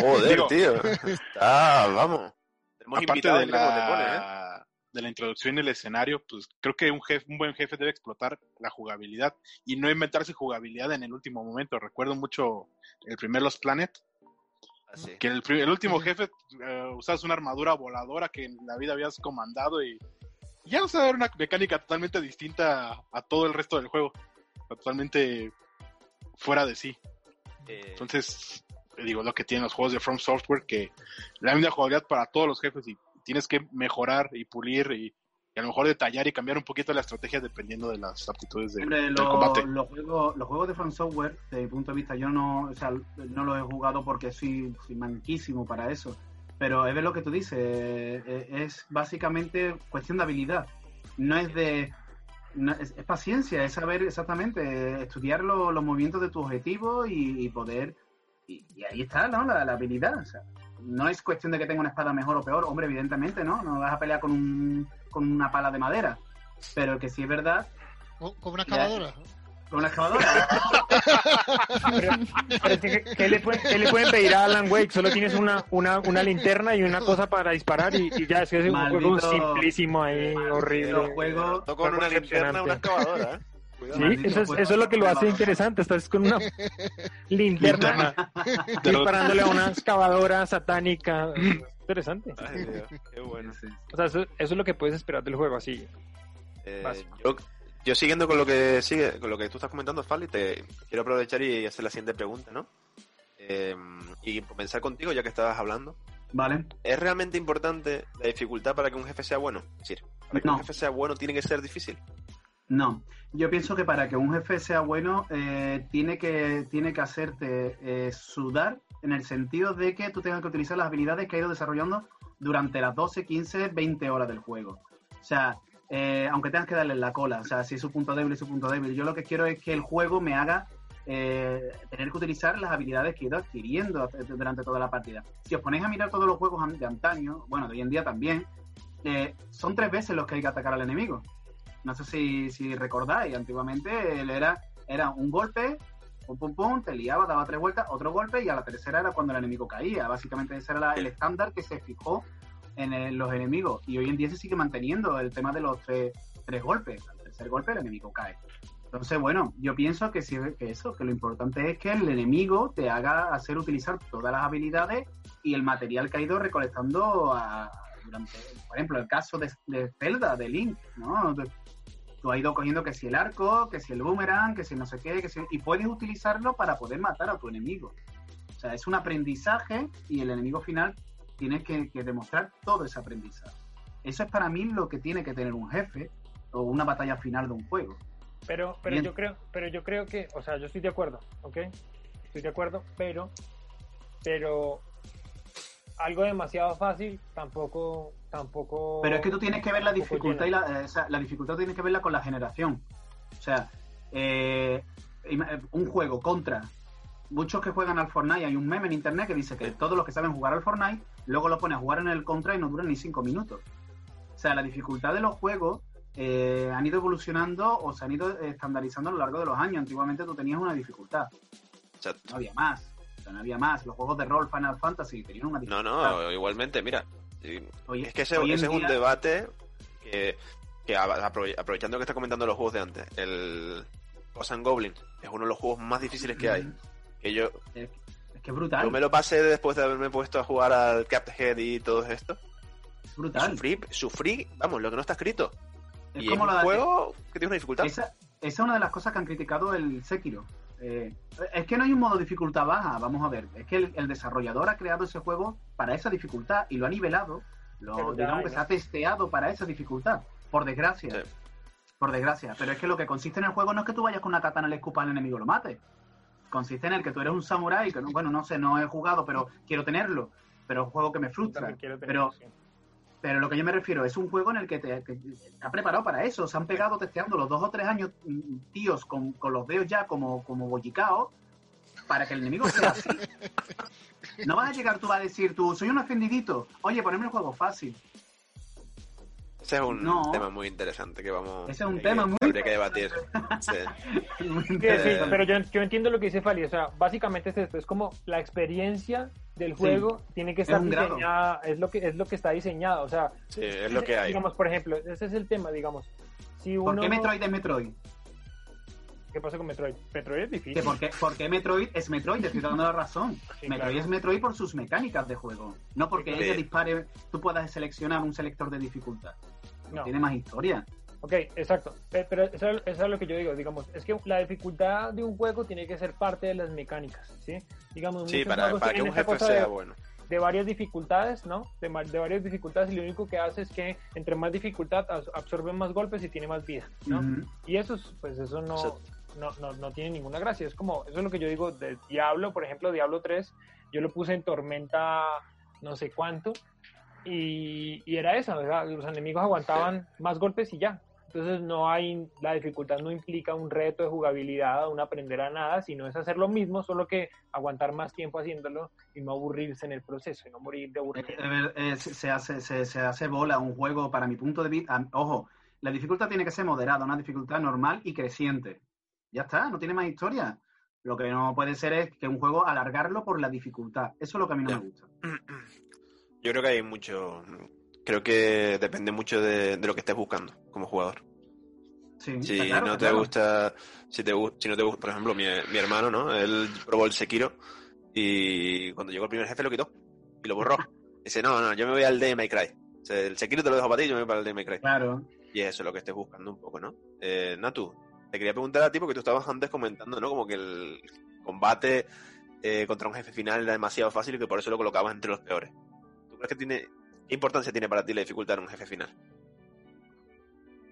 Joder, Digo- tío. Está... Vamos. Tenemos Aparte de te pones, ¿eh? la, de la introducción del escenario, pues creo que un, jefe, un buen jefe debe explotar la jugabilidad y no inventarse jugabilidad en el último momento. Recuerdo mucho el primer Los Planet, Que el, el último jefe eh, usabas una armadura voladora que en la vida habías comandado y ya o sea, era una mecánica totalmente distinta a, a todo el resto del juego, totalmente fuera de sí. Eh, Entonces, digo, lo que tienen los juegos de From Software, que la misma jugabilidad para todos los jefes y tienes que mejorar y pulir y, y a lo mejor detallar y cambiar un poquito la estrategia dependiendo de las aptitudes de- Hombre, del lo- combate. los, juegos, los juegos de From Software, desde mi punto de vista, yo no, o sea, no los he jugado porque soy, soy manquísimo para eso. Pero es lo que tú dices, eh, eh, es básicamente cuestión de habilidad. No es de. no- es, es paciencia, es saber exactamente, eh, estudiar lo- los movimientos de tu objetivo y, y poder. Y, y ahí está, ¿no? La, la habilidad. O sea, no es cuestión de que tenga una espada mejor o peor, hombre, evidentemente, ¿no? No vas a pelear con, un, con una pala de madera. Pero que sí es verdad, Con una excavadora. con una excavadora. Pero, pero ¿qué, le pueden, qué le pueden pedir a Alan Wake? Solo tienes una, una, una linterna y una cosa para disparar y, y ya, es que es un juego simplísimo ahí, horrible. juego. Con una linterna, una excavadora, ¿eh? Cuidado. Sí, eso es, eso es lo que lo hace interesante. Estás con una linterna disparándole a una excavadora satánica. Interesante. Ay, Dios, qué bueno. Sí, sí. O sea, eso, eso es lo que puedes esperar del juego, así. Eh, yo, yo siguiendo con lo que sigue, con lo que tú estás comentando, Fali, te quiero aprovechar y hacer la siguiente pregunta, ¿no? Eh, y comenzar contigo, ya que estabas hablando. Vale. ¿Es realmente importante la dificultad para que un jefe sea bueno? Es decir, para que No. un jefe sea bueno tiene que ser difícil. No, yo pienso que para que un jefe sea bueno eh, tiene que tiene que hacerte eh, sudar en el sentido de que tú tengas que utilizar las habilidades que ha ido desarrollando durante las 12, 15, 20 horas del juego. O sea, eh, aunque tengas que darle la cola, o sea, si es su punto débil es su punto débil. Yo lo que quiero es que el juego me haga eh, tener que utilizar las habilidades que he ido adquiriendo durante toda la partida. Si os ponéis a mirar todos los juegos de antaño, bueno, de hoy en día también, eh, son tres veces los que hay que atacar al enemigo. No sé si, si recordáis, antiguamente él era, era un golpe, pum pum pum, te liaba, daba tres vueltas, otro golpe y a la tercera era cuando el enemigo caía. Básicamente ese era la- el estándar que se fijó en el- los enemigos. Y hoy en día se sigue manteniendo el tema de los tres, tres golpes. Al tercer golpe el enemigo cae. Entonces, bueno, yo pienso que, sí, que eso, que lo importante es que el enemigo te haga hacer utilizar todas las habilidades y el material que ha ido recolectando a- durante, por ejemplo, el caso de, de Zelda, de Link, ¿no? De- tú has ido cogiendo que si el arco, que si el boomerang, que si no sé qué, que si, y puedes utilizarlo para poder matar a tu enemigo. O sea, es un aprendizaje y el enemigo final tienes que, que demostrar todo ese aprendizaje. Eso es para mí lo que tiene que tener un jefe o una batalla final de un juego. Pero, pero Bien. yo creo, pero yo creo que, o sea, yo estoy de acuerdo, ¿ok? Estoy de acuerdo, pero, pero algo demasiado fácil tampoco, tampoco. Pero es que tú tienes que ver la dificultad y la, eh, o sea, la dificultad tienes que verla con la generación. O sea, eh, eh, un juego contra muchos que juegan al Fortnite, hay un meme en internet que dice que todos los que saben jugar al Fortnite, luego lo ponen a jugar en el contra y no duran ni cinco minutos. O sea, la dificultad de los juegos eh, han ido evolucionando o se han ido estandarizando a lo largo de los años. Antiguamente tú tenías una dificultad, no había más. No había más. Los juegos de rol Final Fantasy tenían una No, dificultad. no, igualmente, mira. sí, Es que ese, es un día- debate que, que aprovechando que está comentando los juegos de antes, el Ghosts and Goblins es uno de los juegos más difíciles que hay. Que yo, Es que es brutal. yo me lo pasé después de haberme puesto a jugar al Cuphead y todo esto. Es brutal. Sufrí, sufrí, vamos, lo que no está escrito. Es y es como un la- juego que tiene una dificultad. Esa, esa es una de las cosas que han criticado el Sekiro. Eh, es que no hay un modo dificultad baja, vamos a ver. Es que el, el desarrollador ha creado ese juego para esa dificultad y lo ha nivelado. Lo, Pero digamos que se ha testeado para esa dificultad. Por desgracia. Sí. Por desgracia. Pero es que lo que consiste en el juego no es que tú vayas con una katana, le escupas al enemigo y lo mates. Consiste en el que tú eres un samurái, que no, bueno, no sé, no he jugado, pero quiero tenerlo. Pero es un juego que me frustra. Pero. Pero lo que yo me refiero es un juego en el que te, que te ha preparado para eso. Se han pegado testeando los dos o tres años mm, tíos con, con los dedos ya como, como bollicaos para que el enemigo sea así. No vas a llegar tú a decir tú, soy un ofendidito, oye, poneme el juego fácil. Ese es un No. tema muy interesante que vamos Ese es un que- tema que muy habría que debatir. Sí. Muy Sí, sí, interesante. pero yo, yo entiendo lo que dice Fali. O sea, básicamente es esto: es como la experiencia del Sí. juego tiene que estar diseñada, es lo que es lo que está diseñado. O sea, Sí, es lo que hay. Digamos, por ejemplo, ese es el tema, digamos. Si uno, ¿Por qué Metroid es Metroid? ¿Qué pasa con Metroid? Metroid es difícil. Por, qué, por qué Metroid es Metroid? Te estoy dando la razón. Sí, Metroid claro. es Metroid por sus mecánicas de juego. No porque Sí. ella dispare, tú puedas seleccionar un selector de dificultad. No. Tiene más historia. Ok, exacto. Pe- Pero eso, eso es lo que yo digo, digamos, es que la dificultad de un juego tiene que ser parte de las mecánicas, ¿sí? Digamos, Sí, para, para que un jefe cosa de- sea bueno. de varias dificultades, ¿no? De, de varias dificultades y lo único que hace es que entre más dificultad absorbe más golpes y tiene más vida, ¿no? Ujú. Y eso, es- pues eso no, no, no, no tiene ninguna gracia. Es como, eso es lo que yo digo de Diablo, por ejemplo, Diablo 3, yo lo puse en tormenta no sé cuánto y, y era eso, ¿verdad? los enemigos aguantaban más golpes y ya. Entonces no hay, la dificultad no implica un reto de jugabilidad, un aprender a nada, sino es hacer lo mismo, solo que aguantar más tiempo haciéndolo y no aburrirse en el proceso y no morir de Eh, aburrimiento. eh, eh, se, se hace, se, se hace bola un juego, para mi punto de vista. Ojo, la dificultad tiene que ser moderada, una dificultad normal y creciente. Ya está, no tiene más historia. Lo que no puede ser es que un juego alargarlo por la dificultad. Eso es lo que a mí no me gusta. Yo creo que hay mucho. Creo que depende mucho de, de lo que estés buscando como jugador. Sí, Si claro, no te claro. gusta, si, te, si no te gusta, por ejemplo, mi, mi hermano, ¿no? Él probó el Sekiro y cuando llegó el primer jefe lo quitó y lo borró. Dice, no, no, yo me voy al de May Cry. O sea, el Sekiro te lo dejo para ti, yo me voy para el de May Cry. Claro. Y eso es lo que estés buscando un poco, ¿no? Eh, Natu, te quería preguntar a ti porque tú estabas antes comentando, ¿no? Como que el combate eh, contra un jefe final era demasiado fácil y que por eso lo colocabas entre los peores. ¿Tú tiene... ¿Qué importancia tiene para ti la dificultad en un jefe final?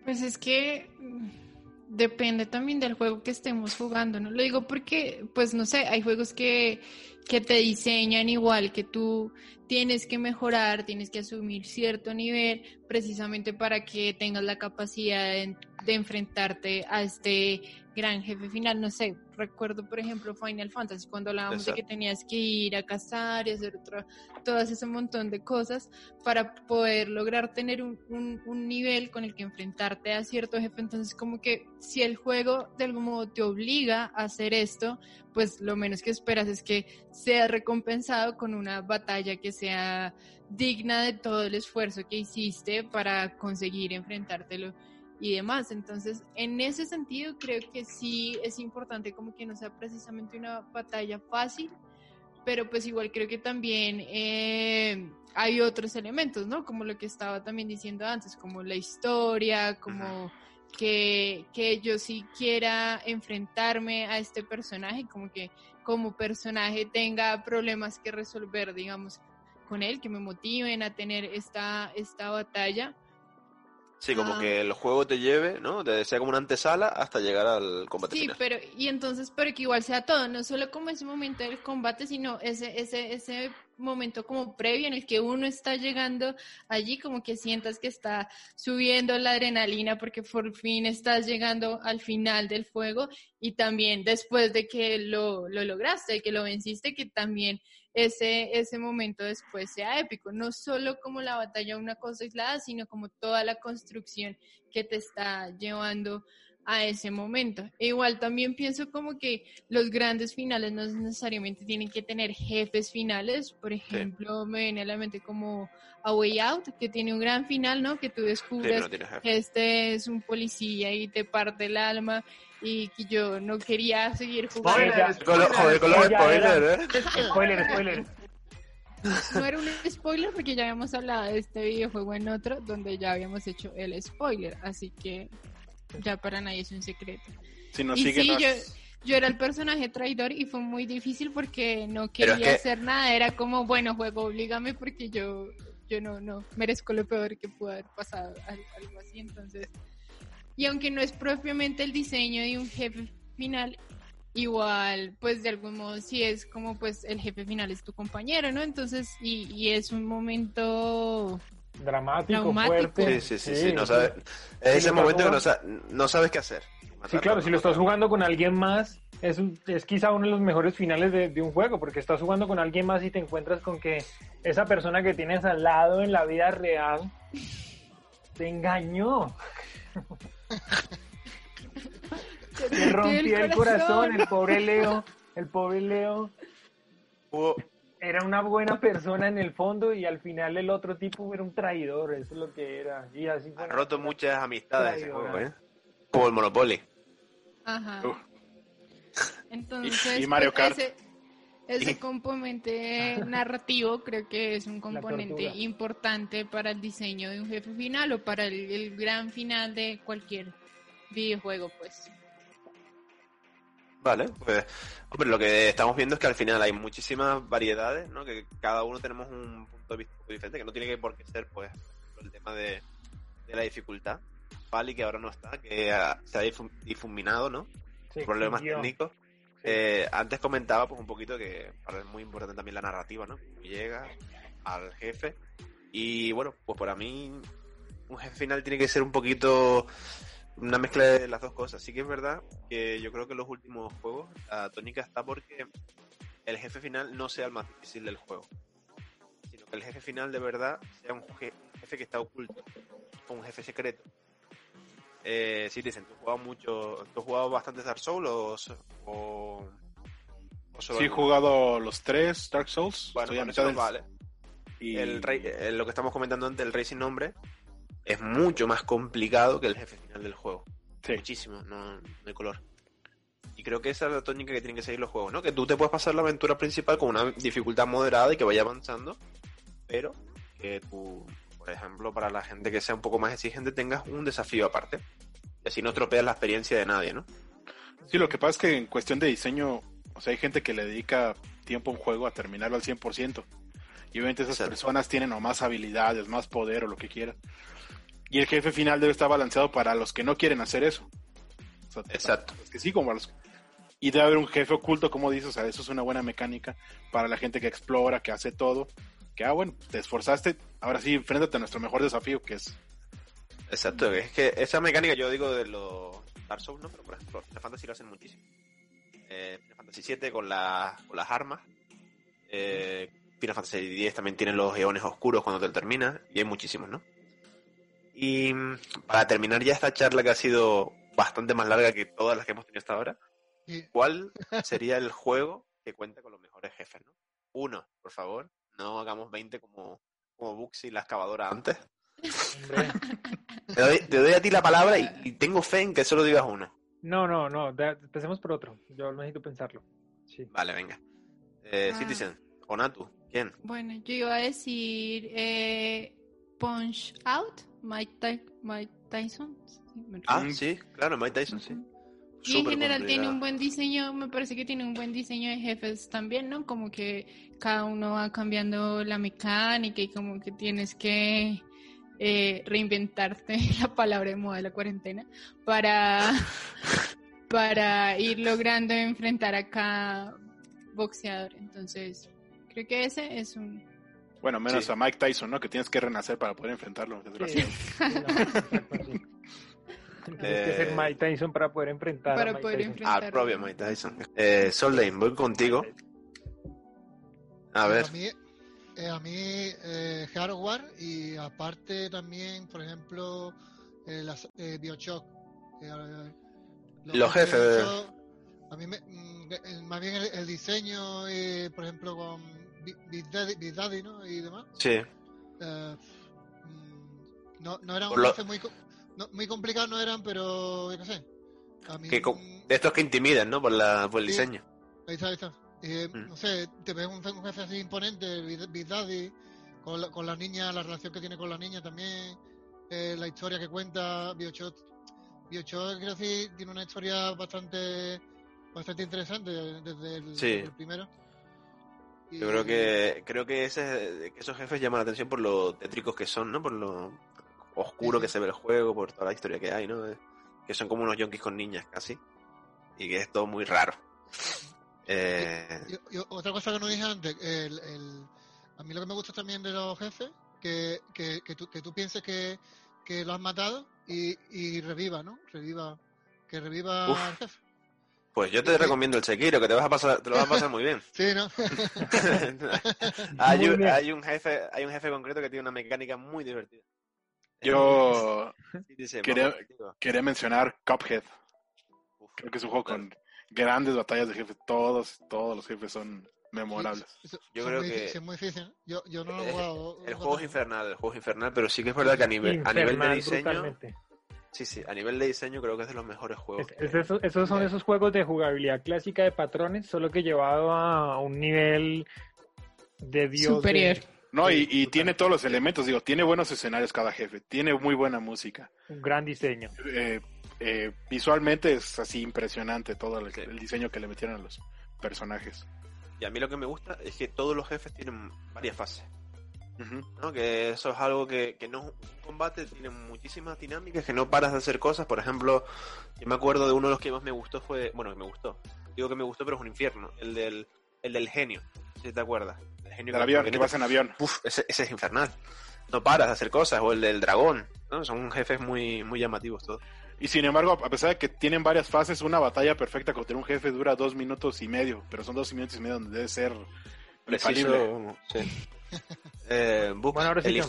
Pues es que mm, depende también del juego que estemos jugando, ¿no? Lo digo porque, pues no sé, hay juegos que, que te diseñan igual, que tú tienes que mejorar, tienes que asumir cierto nivel precisamente para que tengas la capacidad de, de enfrentarte a este gran jefe final. No sé, recuerdo por ejemplo Final Fantasy, cuando hablábamos de que tenías que ir a cazar y hacer otro, todo ese montón de cosas para poder lograr tener un, un- un nivel con el que enfrentarte a cierto jefe. Entonces, como que si el juego de algún modo te obliga a hacer esto, pues lo menos que esperas es que sea recompensado con una batalla que sea digna de todo el esfuerzo que hiciste para conseguir enfrentártelo y demás. Entonces, en ese sentido, creo que sí es importante como que no sea precisamente una batalla fácil, pero pues igual creo que también eh, hay otros elementos, ¿no? Como lo que estaba también diciendo antes, como la historia, como que, que yo sí quiera enfrentarme a este personaje, como que como personaje tenga problemas que resolver, digamos, con él, que me motiven a tener esta, esta batalla. Sí, como Ah. que el juego te lleve, ¿no? Te sea como una antesala hasta llegar al combate Sí, final. pero y entonces, pero que igual sea todo, no solo como ese momento del combate, sino ese, ese, ese momento como previo en el que uno está llegando allí, como que sientas que está subiendo la adrenalina porque por fin estás llegando al final del fuego y también después de que lo, lo lograste, que lo venciste, que también ese, ese momento después sea épico, no solo como la batalla una cosa aislada, sino como toda la construcción que te está llevando a ese momento. E igual también pienso como que los grandes finales no necesariamente tienen que tener jefes finales. Por ejemplo, me viene a la mente como A Way Out, que tiene un gran final, ¿no? Que tú Sí, descubres no que este es un policía y te parte el alma y que yo no quería seguir jugando. Spoiler, joder, con los spoilers, ¿eh? Spoiler, spoiler. No era un spoiler porque ya habíamos hablado de este videojuego en otro donde ya habíamos hecho el spoiler, así que ya para nadie es un secreto. Si nos y siguen, sí, yo, yo era el personaje traidor y fue muy difícil porque no es quería que- hacer nada, era como, bueno, juego, oblígame porque yo, yo no, no merezco lo peor que pudo haber pasado, al- algo así, entonces. Y aunque no es propiamente el diseño de un jefe final, igual, pues de algún modo sí es como pues el jefe final es tu compañero, ¿no? Entonces, y, y es un momento Dramático, Traumático. fuerte. Sí, sí, sí, sí, no sabes. Es ese momento que no, estás sa- no sabes qué hacer. Sí, claro, si lo estás jugando con alguien más, es, un- es quizá uno de los mejores finales de, de un juego, porque estás jugando con alguien más y te encuentras con que esa persona que tienes al lado en la vida real Te engañó. Te rompió el corazón, el pobre Leo. El pobre Leo Hubo- era una buena persona en el fondo y al final el otro tipo era un traidor, eso es lo que era. Y así ha roto muchas amistades ese juego, ¿eh? Como el Monopoly. Ajá. Uf. Entonces, Y- y Mario pues, Kart. ese, ese componente narrativo creo que es un componente importante para el diseño de un jefe final o para el, el gran final de cualquier videojuego, pues. Vale, pues, hombre, lo que estamos viendo es que al final hay muchísimas variedades, ¿no? Que cada uno tenemos un punto de vista diferente, que no tiene que por qué ser, pues, el tema de, de la dificultad. Pali, que ahora no está, que ah, se ha difu- difuminado, ¿no? Se Problemas técnicos. Eh, antes comentaba, pues, un poquito que para es muy importante también la narrativa, ¿no? Llega al jefe. Y bueno, pues para mí, un jefe final tiene que ser un poquito una mezcla de las dos cosas. Sí que es verdad que yo creo que en los últimos juegos la tónica está porque el jefe final no sea el más difícil del juego, sino que el jefe final de verdad sea un, je- un jefe que está oculto, un jefe secreto. Eh, sí, dicen, ¿tú has jugado mucho, tú has jugado bastantes Dark Souls o, so- o, o solo Sí, he jugado los tres Dark Souls. Bueno, estoy a con mitad eso del- vale. y- El rey, eh, lo que estamos comentando antes, el rey sin nombre, es mucho más complicado que el jefe final del juego. Sí. Muchísimo, no, no hay color. Y creo que esa es la tónica que tienen que seguir los juegos, ¿no? Que tú te puedes pasar la aventura principal con una dificultad moderada y que vaya avanzando, pero que tú, por ejemplo, para la gente que sea un poco más exigente, tengas un desafío aparte. Y así no estropeas la experiencia de nadie, ¿no? Sí, lo que pasa es que en cuestión de diseño, o sea, hay gente que le dedica tiempo a un juego a terminarlo al 100%. Y obviamente esas Exacto. personas tienen o más habilidades, más poder o lo que quieran. Y el jefe final debe estar balanceado para los que no quieren hacer eso. O sea, Exacto. los que sí, como los... Y debe haber un jefe oculto, como dices, o sea, eso es una buena mecánica para la gente que explora, que hace todo. Que, ah, bueno, te esforzaste, ahora sí, enfréntate a nuestro mejor desafío, que es... Exacto, es que esa mecánica yo digo de los Dark Souls, ¿no? Pero por ejemplo, Final Fantasy lo hacen muchísimo. Eh, Final Fantasy VII con, las con las armas. Eh, Final Fantasy X también tiene los eones oscuros cuando te terminas. Y hay muchísimos, ¿no? Y mm, para terminar ya esta charla que ha sido bastante más larga que todas las que hemos tenido hasta ahora, ¿cuál sería el juego que cuenta con los mejores jefes, no? Uno, por favor. No hagamos 20 como, como Buxy la excavadora antes. Te doy, te doy a ti la palabra y, y tengo fe en que solo digas uno. No, no, no, da- empecemos por otro. Yo necesito pensarlo. Sí. Vale, venga. Eh, Ah. Citizen, o Natu, ¿quién? Bueno, yo iba a decir eh, Punch Out, Mike, Ty- Mike Tyson. sí, Ah, sí, claro, Mike Tyson, sí. Y en general tiene un buen diseño, me parece que tiene un buen diseño de jefes también, ¿no? Como que cada uno va cambiando la mecánica y como que tienes que eh, reinventarte la palabra de moda de la cuarentena para, para ir logrando enfrentar a cada boxeador. Entonces, creo que ese es un... Bueno, menos Sí. a Mike Tyson, ¿no? Que tienes que renacer para poder enfrentarlo, Sí, Tienes que ser Eh, Mike Tyson para poder enfrentar a Para Mike poder Tyson. enfrentar. Ah, propio Mike Tyson. Eh, Soldain, voy contigo. A ver, A mí, eh, a mí eh, hardware y aparte también, por ejemplo, eh, las, eh, Bioshock. eh, Los jefes A mí me, mm, eh, más bien el, el diseño, eh, por ejemplo, con Big Daddy, Big Daddy, ¿no? Y demás. sí. eh, mm, no, no eran Por lo- jefes muy, no, muy complicados, no eran, pero yo qué sé. A mí, Que co- de estos que intimidan, ¿no? Por, la, por el Sí. diseño. Ahí está, ahí está. Eh, Mm. No sé, te ves un, un jefe así imponente, Big Daddy, con la, con la niña, la relación que tiene con la niña también, eh, la historia que cuenta Biochot. Biochot, quiero decir, tiene una historia bastante bastante interesante desde el, Sí. desde el primero. Yo creo que creo que, ese, que esos jefes llaman la atención por lo tétricos que son, ¿no? Por lo oscuro Sí, que se ve el juego, por toda la historia que hay, ¿no? Que son como unos yonkis con niñas casi. Y que es todo muy raro. Eh, Y- y otra cosa que no dije antes, el, el- a mí lo que me gusta también de los jefes, que, que, que, tú, que tú pienses que, que lo has matado y, y reviva, ¿no? Reviva, que reviva Uf. al jefe. pues yo te Sí. recomiendo el Sekiro, que te vas a pasar, te lo vas a pasar muy bien. Sí, ¿no? hay, Muy un, bien. hay un jefe, hay un jefe concreto que tiene una mecánica muy divertida. Yo Sí, Quería- quería mencionar Cuphead. uf, Creo que es un juego con grandes batallas de jefes. Todos, todos los jefes son memorables. Yo creo muy, que- difí- es muy difícil. Yo, yo no lo he jugado. El juego es infernal, el juego es infernal, pero sí que es verdad que a nivel, a nivel de diseño, brutalmente. sí, sí, a nivel de diseño creo que es de los mejores juegos. Es- que es hay. eso- esos son esos juegos de jugabilidad clásica de patrones, solo que llevado a un nivel de Dios. Superior. de- No, y, Sí, y tiene todos los elementos. Digo, tiene buenos escenarios cada jefe. Tiene muy buena música. un gran diseño. Eh, eh, visualmente es así impresionante todo el, Sí. el diseño que le metieron a los personajes. Y a mí lo que me gusta es que todos los jefes tienen varias fases. ¿no? Que eso es algo que, que no un combate tiene muchísimas dinámicas, que no paras de hacer cosas. Por ejemplo, yo me acuerdo de uno de los que más me gustó fue, bueno, que me gustó. Digo que me gustó, pero es un infierno. El del, el del genio, si te acuerdas. El genio Del con avión, la que vas en avión. Uf, ese, ese es infernal. No paras de hacer cosas. O el del dragón. ¿no? Son jefes muy, muy llamativos todos. Y sin embargo, a pesar de que tienen varias fases, una batalla perfecta contra un jefe dura dos minutos y medio. Pero son dos minutos y medio donde debe ser. Preciso. Sí. Eh, Bueno, ahora sí el,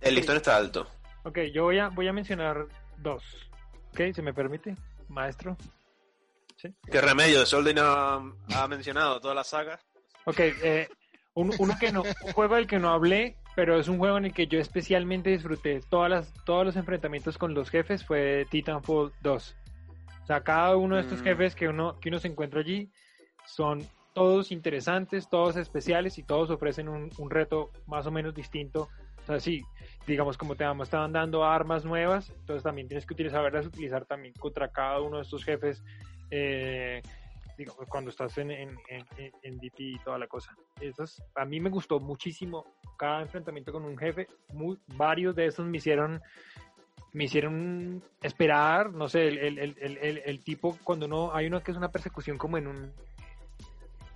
el listón está alto. Ok, yo voy a, voy a mencionar dos. Ok, ¿se me permite, maestro? ¿Qué remedio? Solden ha, ha mencionado todas las sagas. Ok, eh, un, uno que no, un juego del que no hablé, pero es un juego en el que yo especialmente disfruté todas las, todos los enfrentamientos con los jefes fue Titanfall 2. O sea, cada uno de estos Mm. jefes que uno, que uno se encuentra allí son todos interesantes, todos especiales y todos ofrecen un, un reto más o menos distinto. O sea, sí, digamos como te vamos, estaban dando armas nuevas, entonces también tienes que utilizar, saberlas utilizar también contra cada uno de estos jefes. eh, digamos, cuando estás en, en, en, en- DP y toda la cosa. Esos, a mí me gustó muchísimo cada enfrentamiento con un jefe. Muy, varios de esos me hicieron me hicieron esperar, no sé, el, el, el, el, tipo, cuando uno, hay uno que es una persecución como en un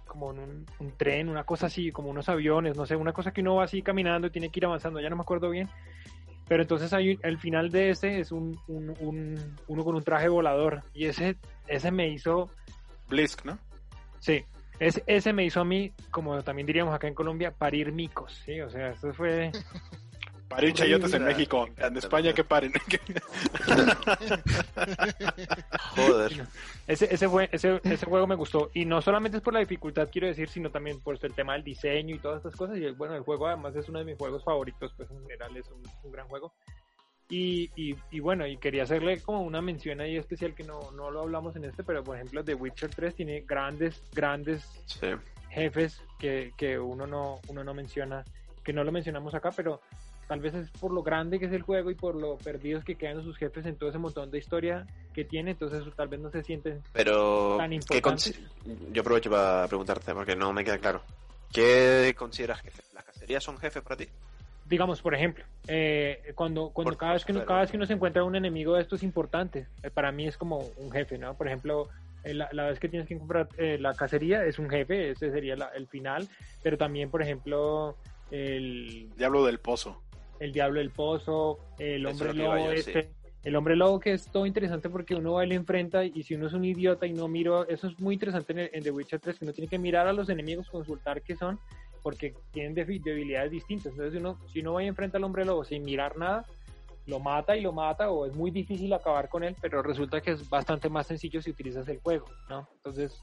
como en un, un tren, una cosa así, como unos aviones, no sé, una cosa que uno va así caminando y tiene que ir avanzando, ya no me acuerdo bien. Pero entonces hay, el final de ese es un, un, un- uno con un traje volador y ese, ese me hizo Blisk, ¿no? Sí, ese, ese me hizo a mí, como también diríamos acá en Colombia, parir micos, ¿sí? O sea, eso fue... Parir chayotes en México. En España que paren. Joder. Ese, ese, fue, ese, ese juego me gustó. Y no solamente es por la dificultad, quiero decir, sino también por el tema del diseño y todas estas cosas. Y bueno, el juego además es uno de mis juegos favoritos, pues en general es un, un gran juego. Y, y, y bueno, y quería hacerle como una mención ahí especial que no, no lo hablamos en este, pero por ejemplo The Witcher 3 tiene grandes, grandes Sí. jefes que, que uno no uno no menciona, que no lo mencionamos acá, pero tal vez es por lo grande que es el juego y por lo perdidos que quedan sus jefes en todo ese montón de historia que tiene, entonces tal vez no se sienten Pero, Tan ¿qué importantes. yo aprovecho para preguntarte, porque no me queda claro. ¿Qué consideras jefe? ¿Las cacerías son jefes para ti? Digamos por ejemplo eh, cuando cuando Por- cada vez que uno, cada vez que uno se encuentra un enemigo de estos importantes eh, para mí es como un jefe no por ejemplo eh, la, la vez que tienes que comprar eh, la cacería es un jefe ese sería la- el final pero también por ejemplo el Diablo del Pozo. el diablo del pozo, el hombre lobo yo, este, el hombre lobo que es todo interesante porque uno va y le enfrenta y si uno es un idiota y no miro, eso es muy interesante en, el- en The Witcher 3, que uno tiene que mirar a los enemigos, consultar qué son, porque tienen debilidades distintas, entonces si uno, si uno va y enfrenta al hombre lobo sin mirar nada, lo mata y lo mata o es muy difícil acabar con él, pero resulta que es bastante más sencillo si utilizas el juego, ¿no? Entonces,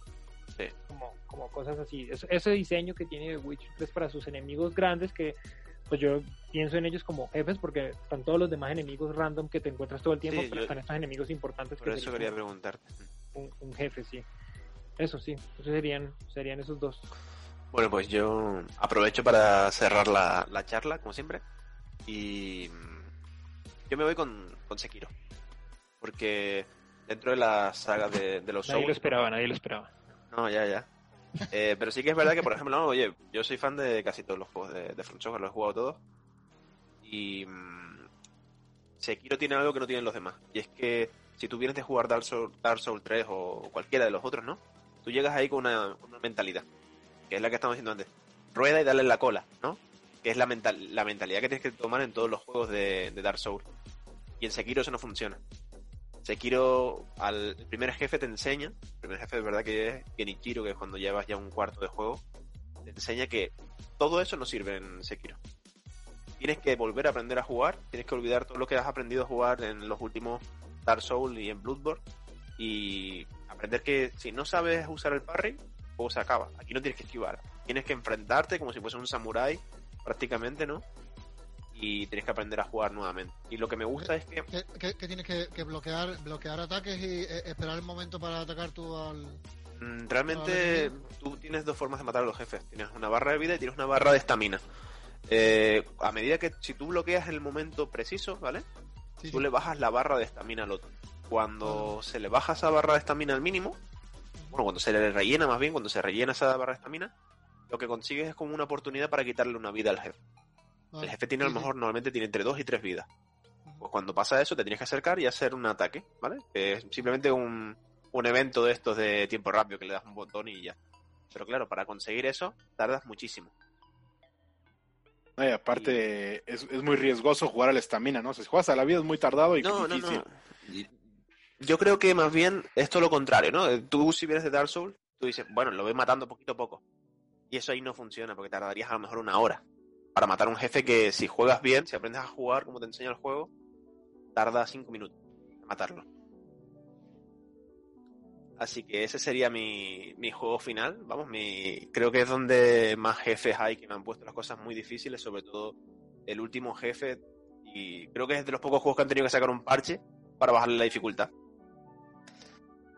Sí. como, como cosas así. Es- ese diseño que tiene The Witcher 3 para sus enemigos grandes que pues yo pienso en ellos como jefes porque están todos los demás enemigos random que te encuentras todo el tiempo, Sí, pero yo- están estos enemigos importantes Por que eso quería preguntarte. un, un jefe, sí. Eso sí, esos serían, serían esos dos. Bueno, pues yo aprovecho para cerrar la, la charla, como siempre. Y yo me voy con, con Sekiro. Porque dentro de la saga de, de los Nadie lo esperaba, nadie lo esperaba. No, ya, ya. Eh, pero sí que es verdad que, por ejemplo, no, oye, yo soy fan de casi todos los juegos de, de From Software, los he jugado todos. Y mm, Sekiro tiene algo que no tienen los demás. Y es que si tú vienes de jugar Dark Souls, Dark Souls 3 o cualquiera de los otros, ¿no? Tú llegas ahí con una, con una mentalidad, que es la que estamos diciendo antes. Rueda y dale la cola, ¿no? Que es la, mental, la mentalidad que tienes que tomar en todos los juegos de, de Dark Souls. Y en Sekiro eso no funciona. Sekiro, al el primer jefe te enseña, el primer jefe de verdad que es Genichiro, que es cuando llevas ya un cuarto de juego, te enseña que todo eso no sirve en Sekiro. tienes que volver a aprender a jugar, tienes que olvidar todo lo que has aprendido a jugar en los últimos Dark Souls y en Bloodborne y aprender que si no sabes usar el parry, el juego se acaba. Aquí no tienes que esquivar, tienes que enfrentarte como si fuese un samurái prácticamente, ¿no? Y tienes que aprender a jugar nuevamente. Y lo que me gusta es que ¿Qué, qué- qué tienes que, que bloquear, bloquear ataques y eh, esperar el momento para atacar tú al. Mm, Realmente tú tienes dos formas de matar a los jefes. Tienes una barra de vida y tienes una barra de estamina. Eh, a medida que si tú bloqueas el momento preciso, ¿vale? Sí, Tú sí. le bajas la barra de estamina al otro. Cuando se le baja esa barra de estamina al mínimo, bueno, cuando se le rellena más bien, cuando se rellena esa barra de estamina, lo que consigues es como una oportunidad para quitarle una vida al jefe. Vale. El jefe tiene a lo mejor, normalmente tiene entre dos y tres vidas. Pues cuando pasa eso, te tienes que acercar y hacer un ataque, ¿vale? Que es simplemente un, un evento de estos de tiempo rápido que le das un botón y ya. Pero claro, para conseguir eso, tardas muchísimo. No, y aparte, es, es muy riesgoso jugar a la estamina, ¿no? Si juegas a la vida es muy tardado y No, difícil. no. Yo creo que más bien es todo lo contrario, ¿no? Tú, si vienes de Dark Souls, tú dices, bueno, lo voy matando poquito a poco. Y eso ahí no funciona, porque tardarías a lo mejor una hora para matar a un jefe que, si juegas bien, si aprendes a jugar como te enseña el juego, tarda cinco minutos en matarlo. Así que ese sería mi, mi juego final. Vamos, mi, creo que es donde más jefes hay que me han puesto las cosas muy difíciles, sobre todo el último jefe. Y creo que es de los pocos juegos que han tenido que sacar un parche para bajarle la dificultad.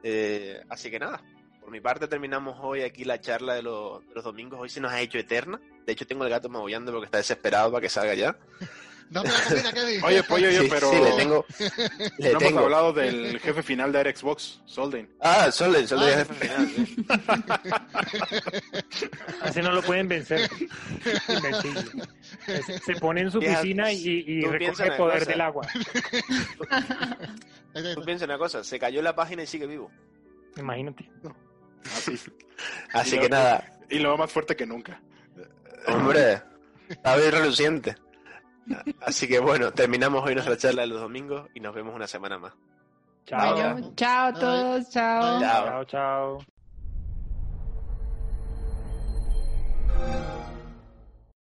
Eh, así que nada, por mi parte terminamos hoy aquí la charla de, los- de los domingos. Hoy se nos ha hecho eterna. De hecho, tengo el gato maullando porque está desesperado para que salga ya. Dame la comida, Kevin. Oye, pollo, yo, Sí, pero sí, le tengo. Le no hemos tengo. hablado del jefe final de Xbox, Solden. Ah, Sol, el Sol de Ah. jefe final. sí. Así no lo pueden vencer. Se- pone en su Fíjate, piscina y, y recoge el poder cosa. del agua. Tú piensa una cosa, se cayó la página y sigue vivo. Imagínate. Así. Así que lo- nada, Y lo va más fuerte que nunca. hombre, está bien reluciente. Así que bueno, terminamos hoy nuestra charla de los domingos y nos vemos una semana más. Chao. Chao a todos, Chao, chao. chao. chao.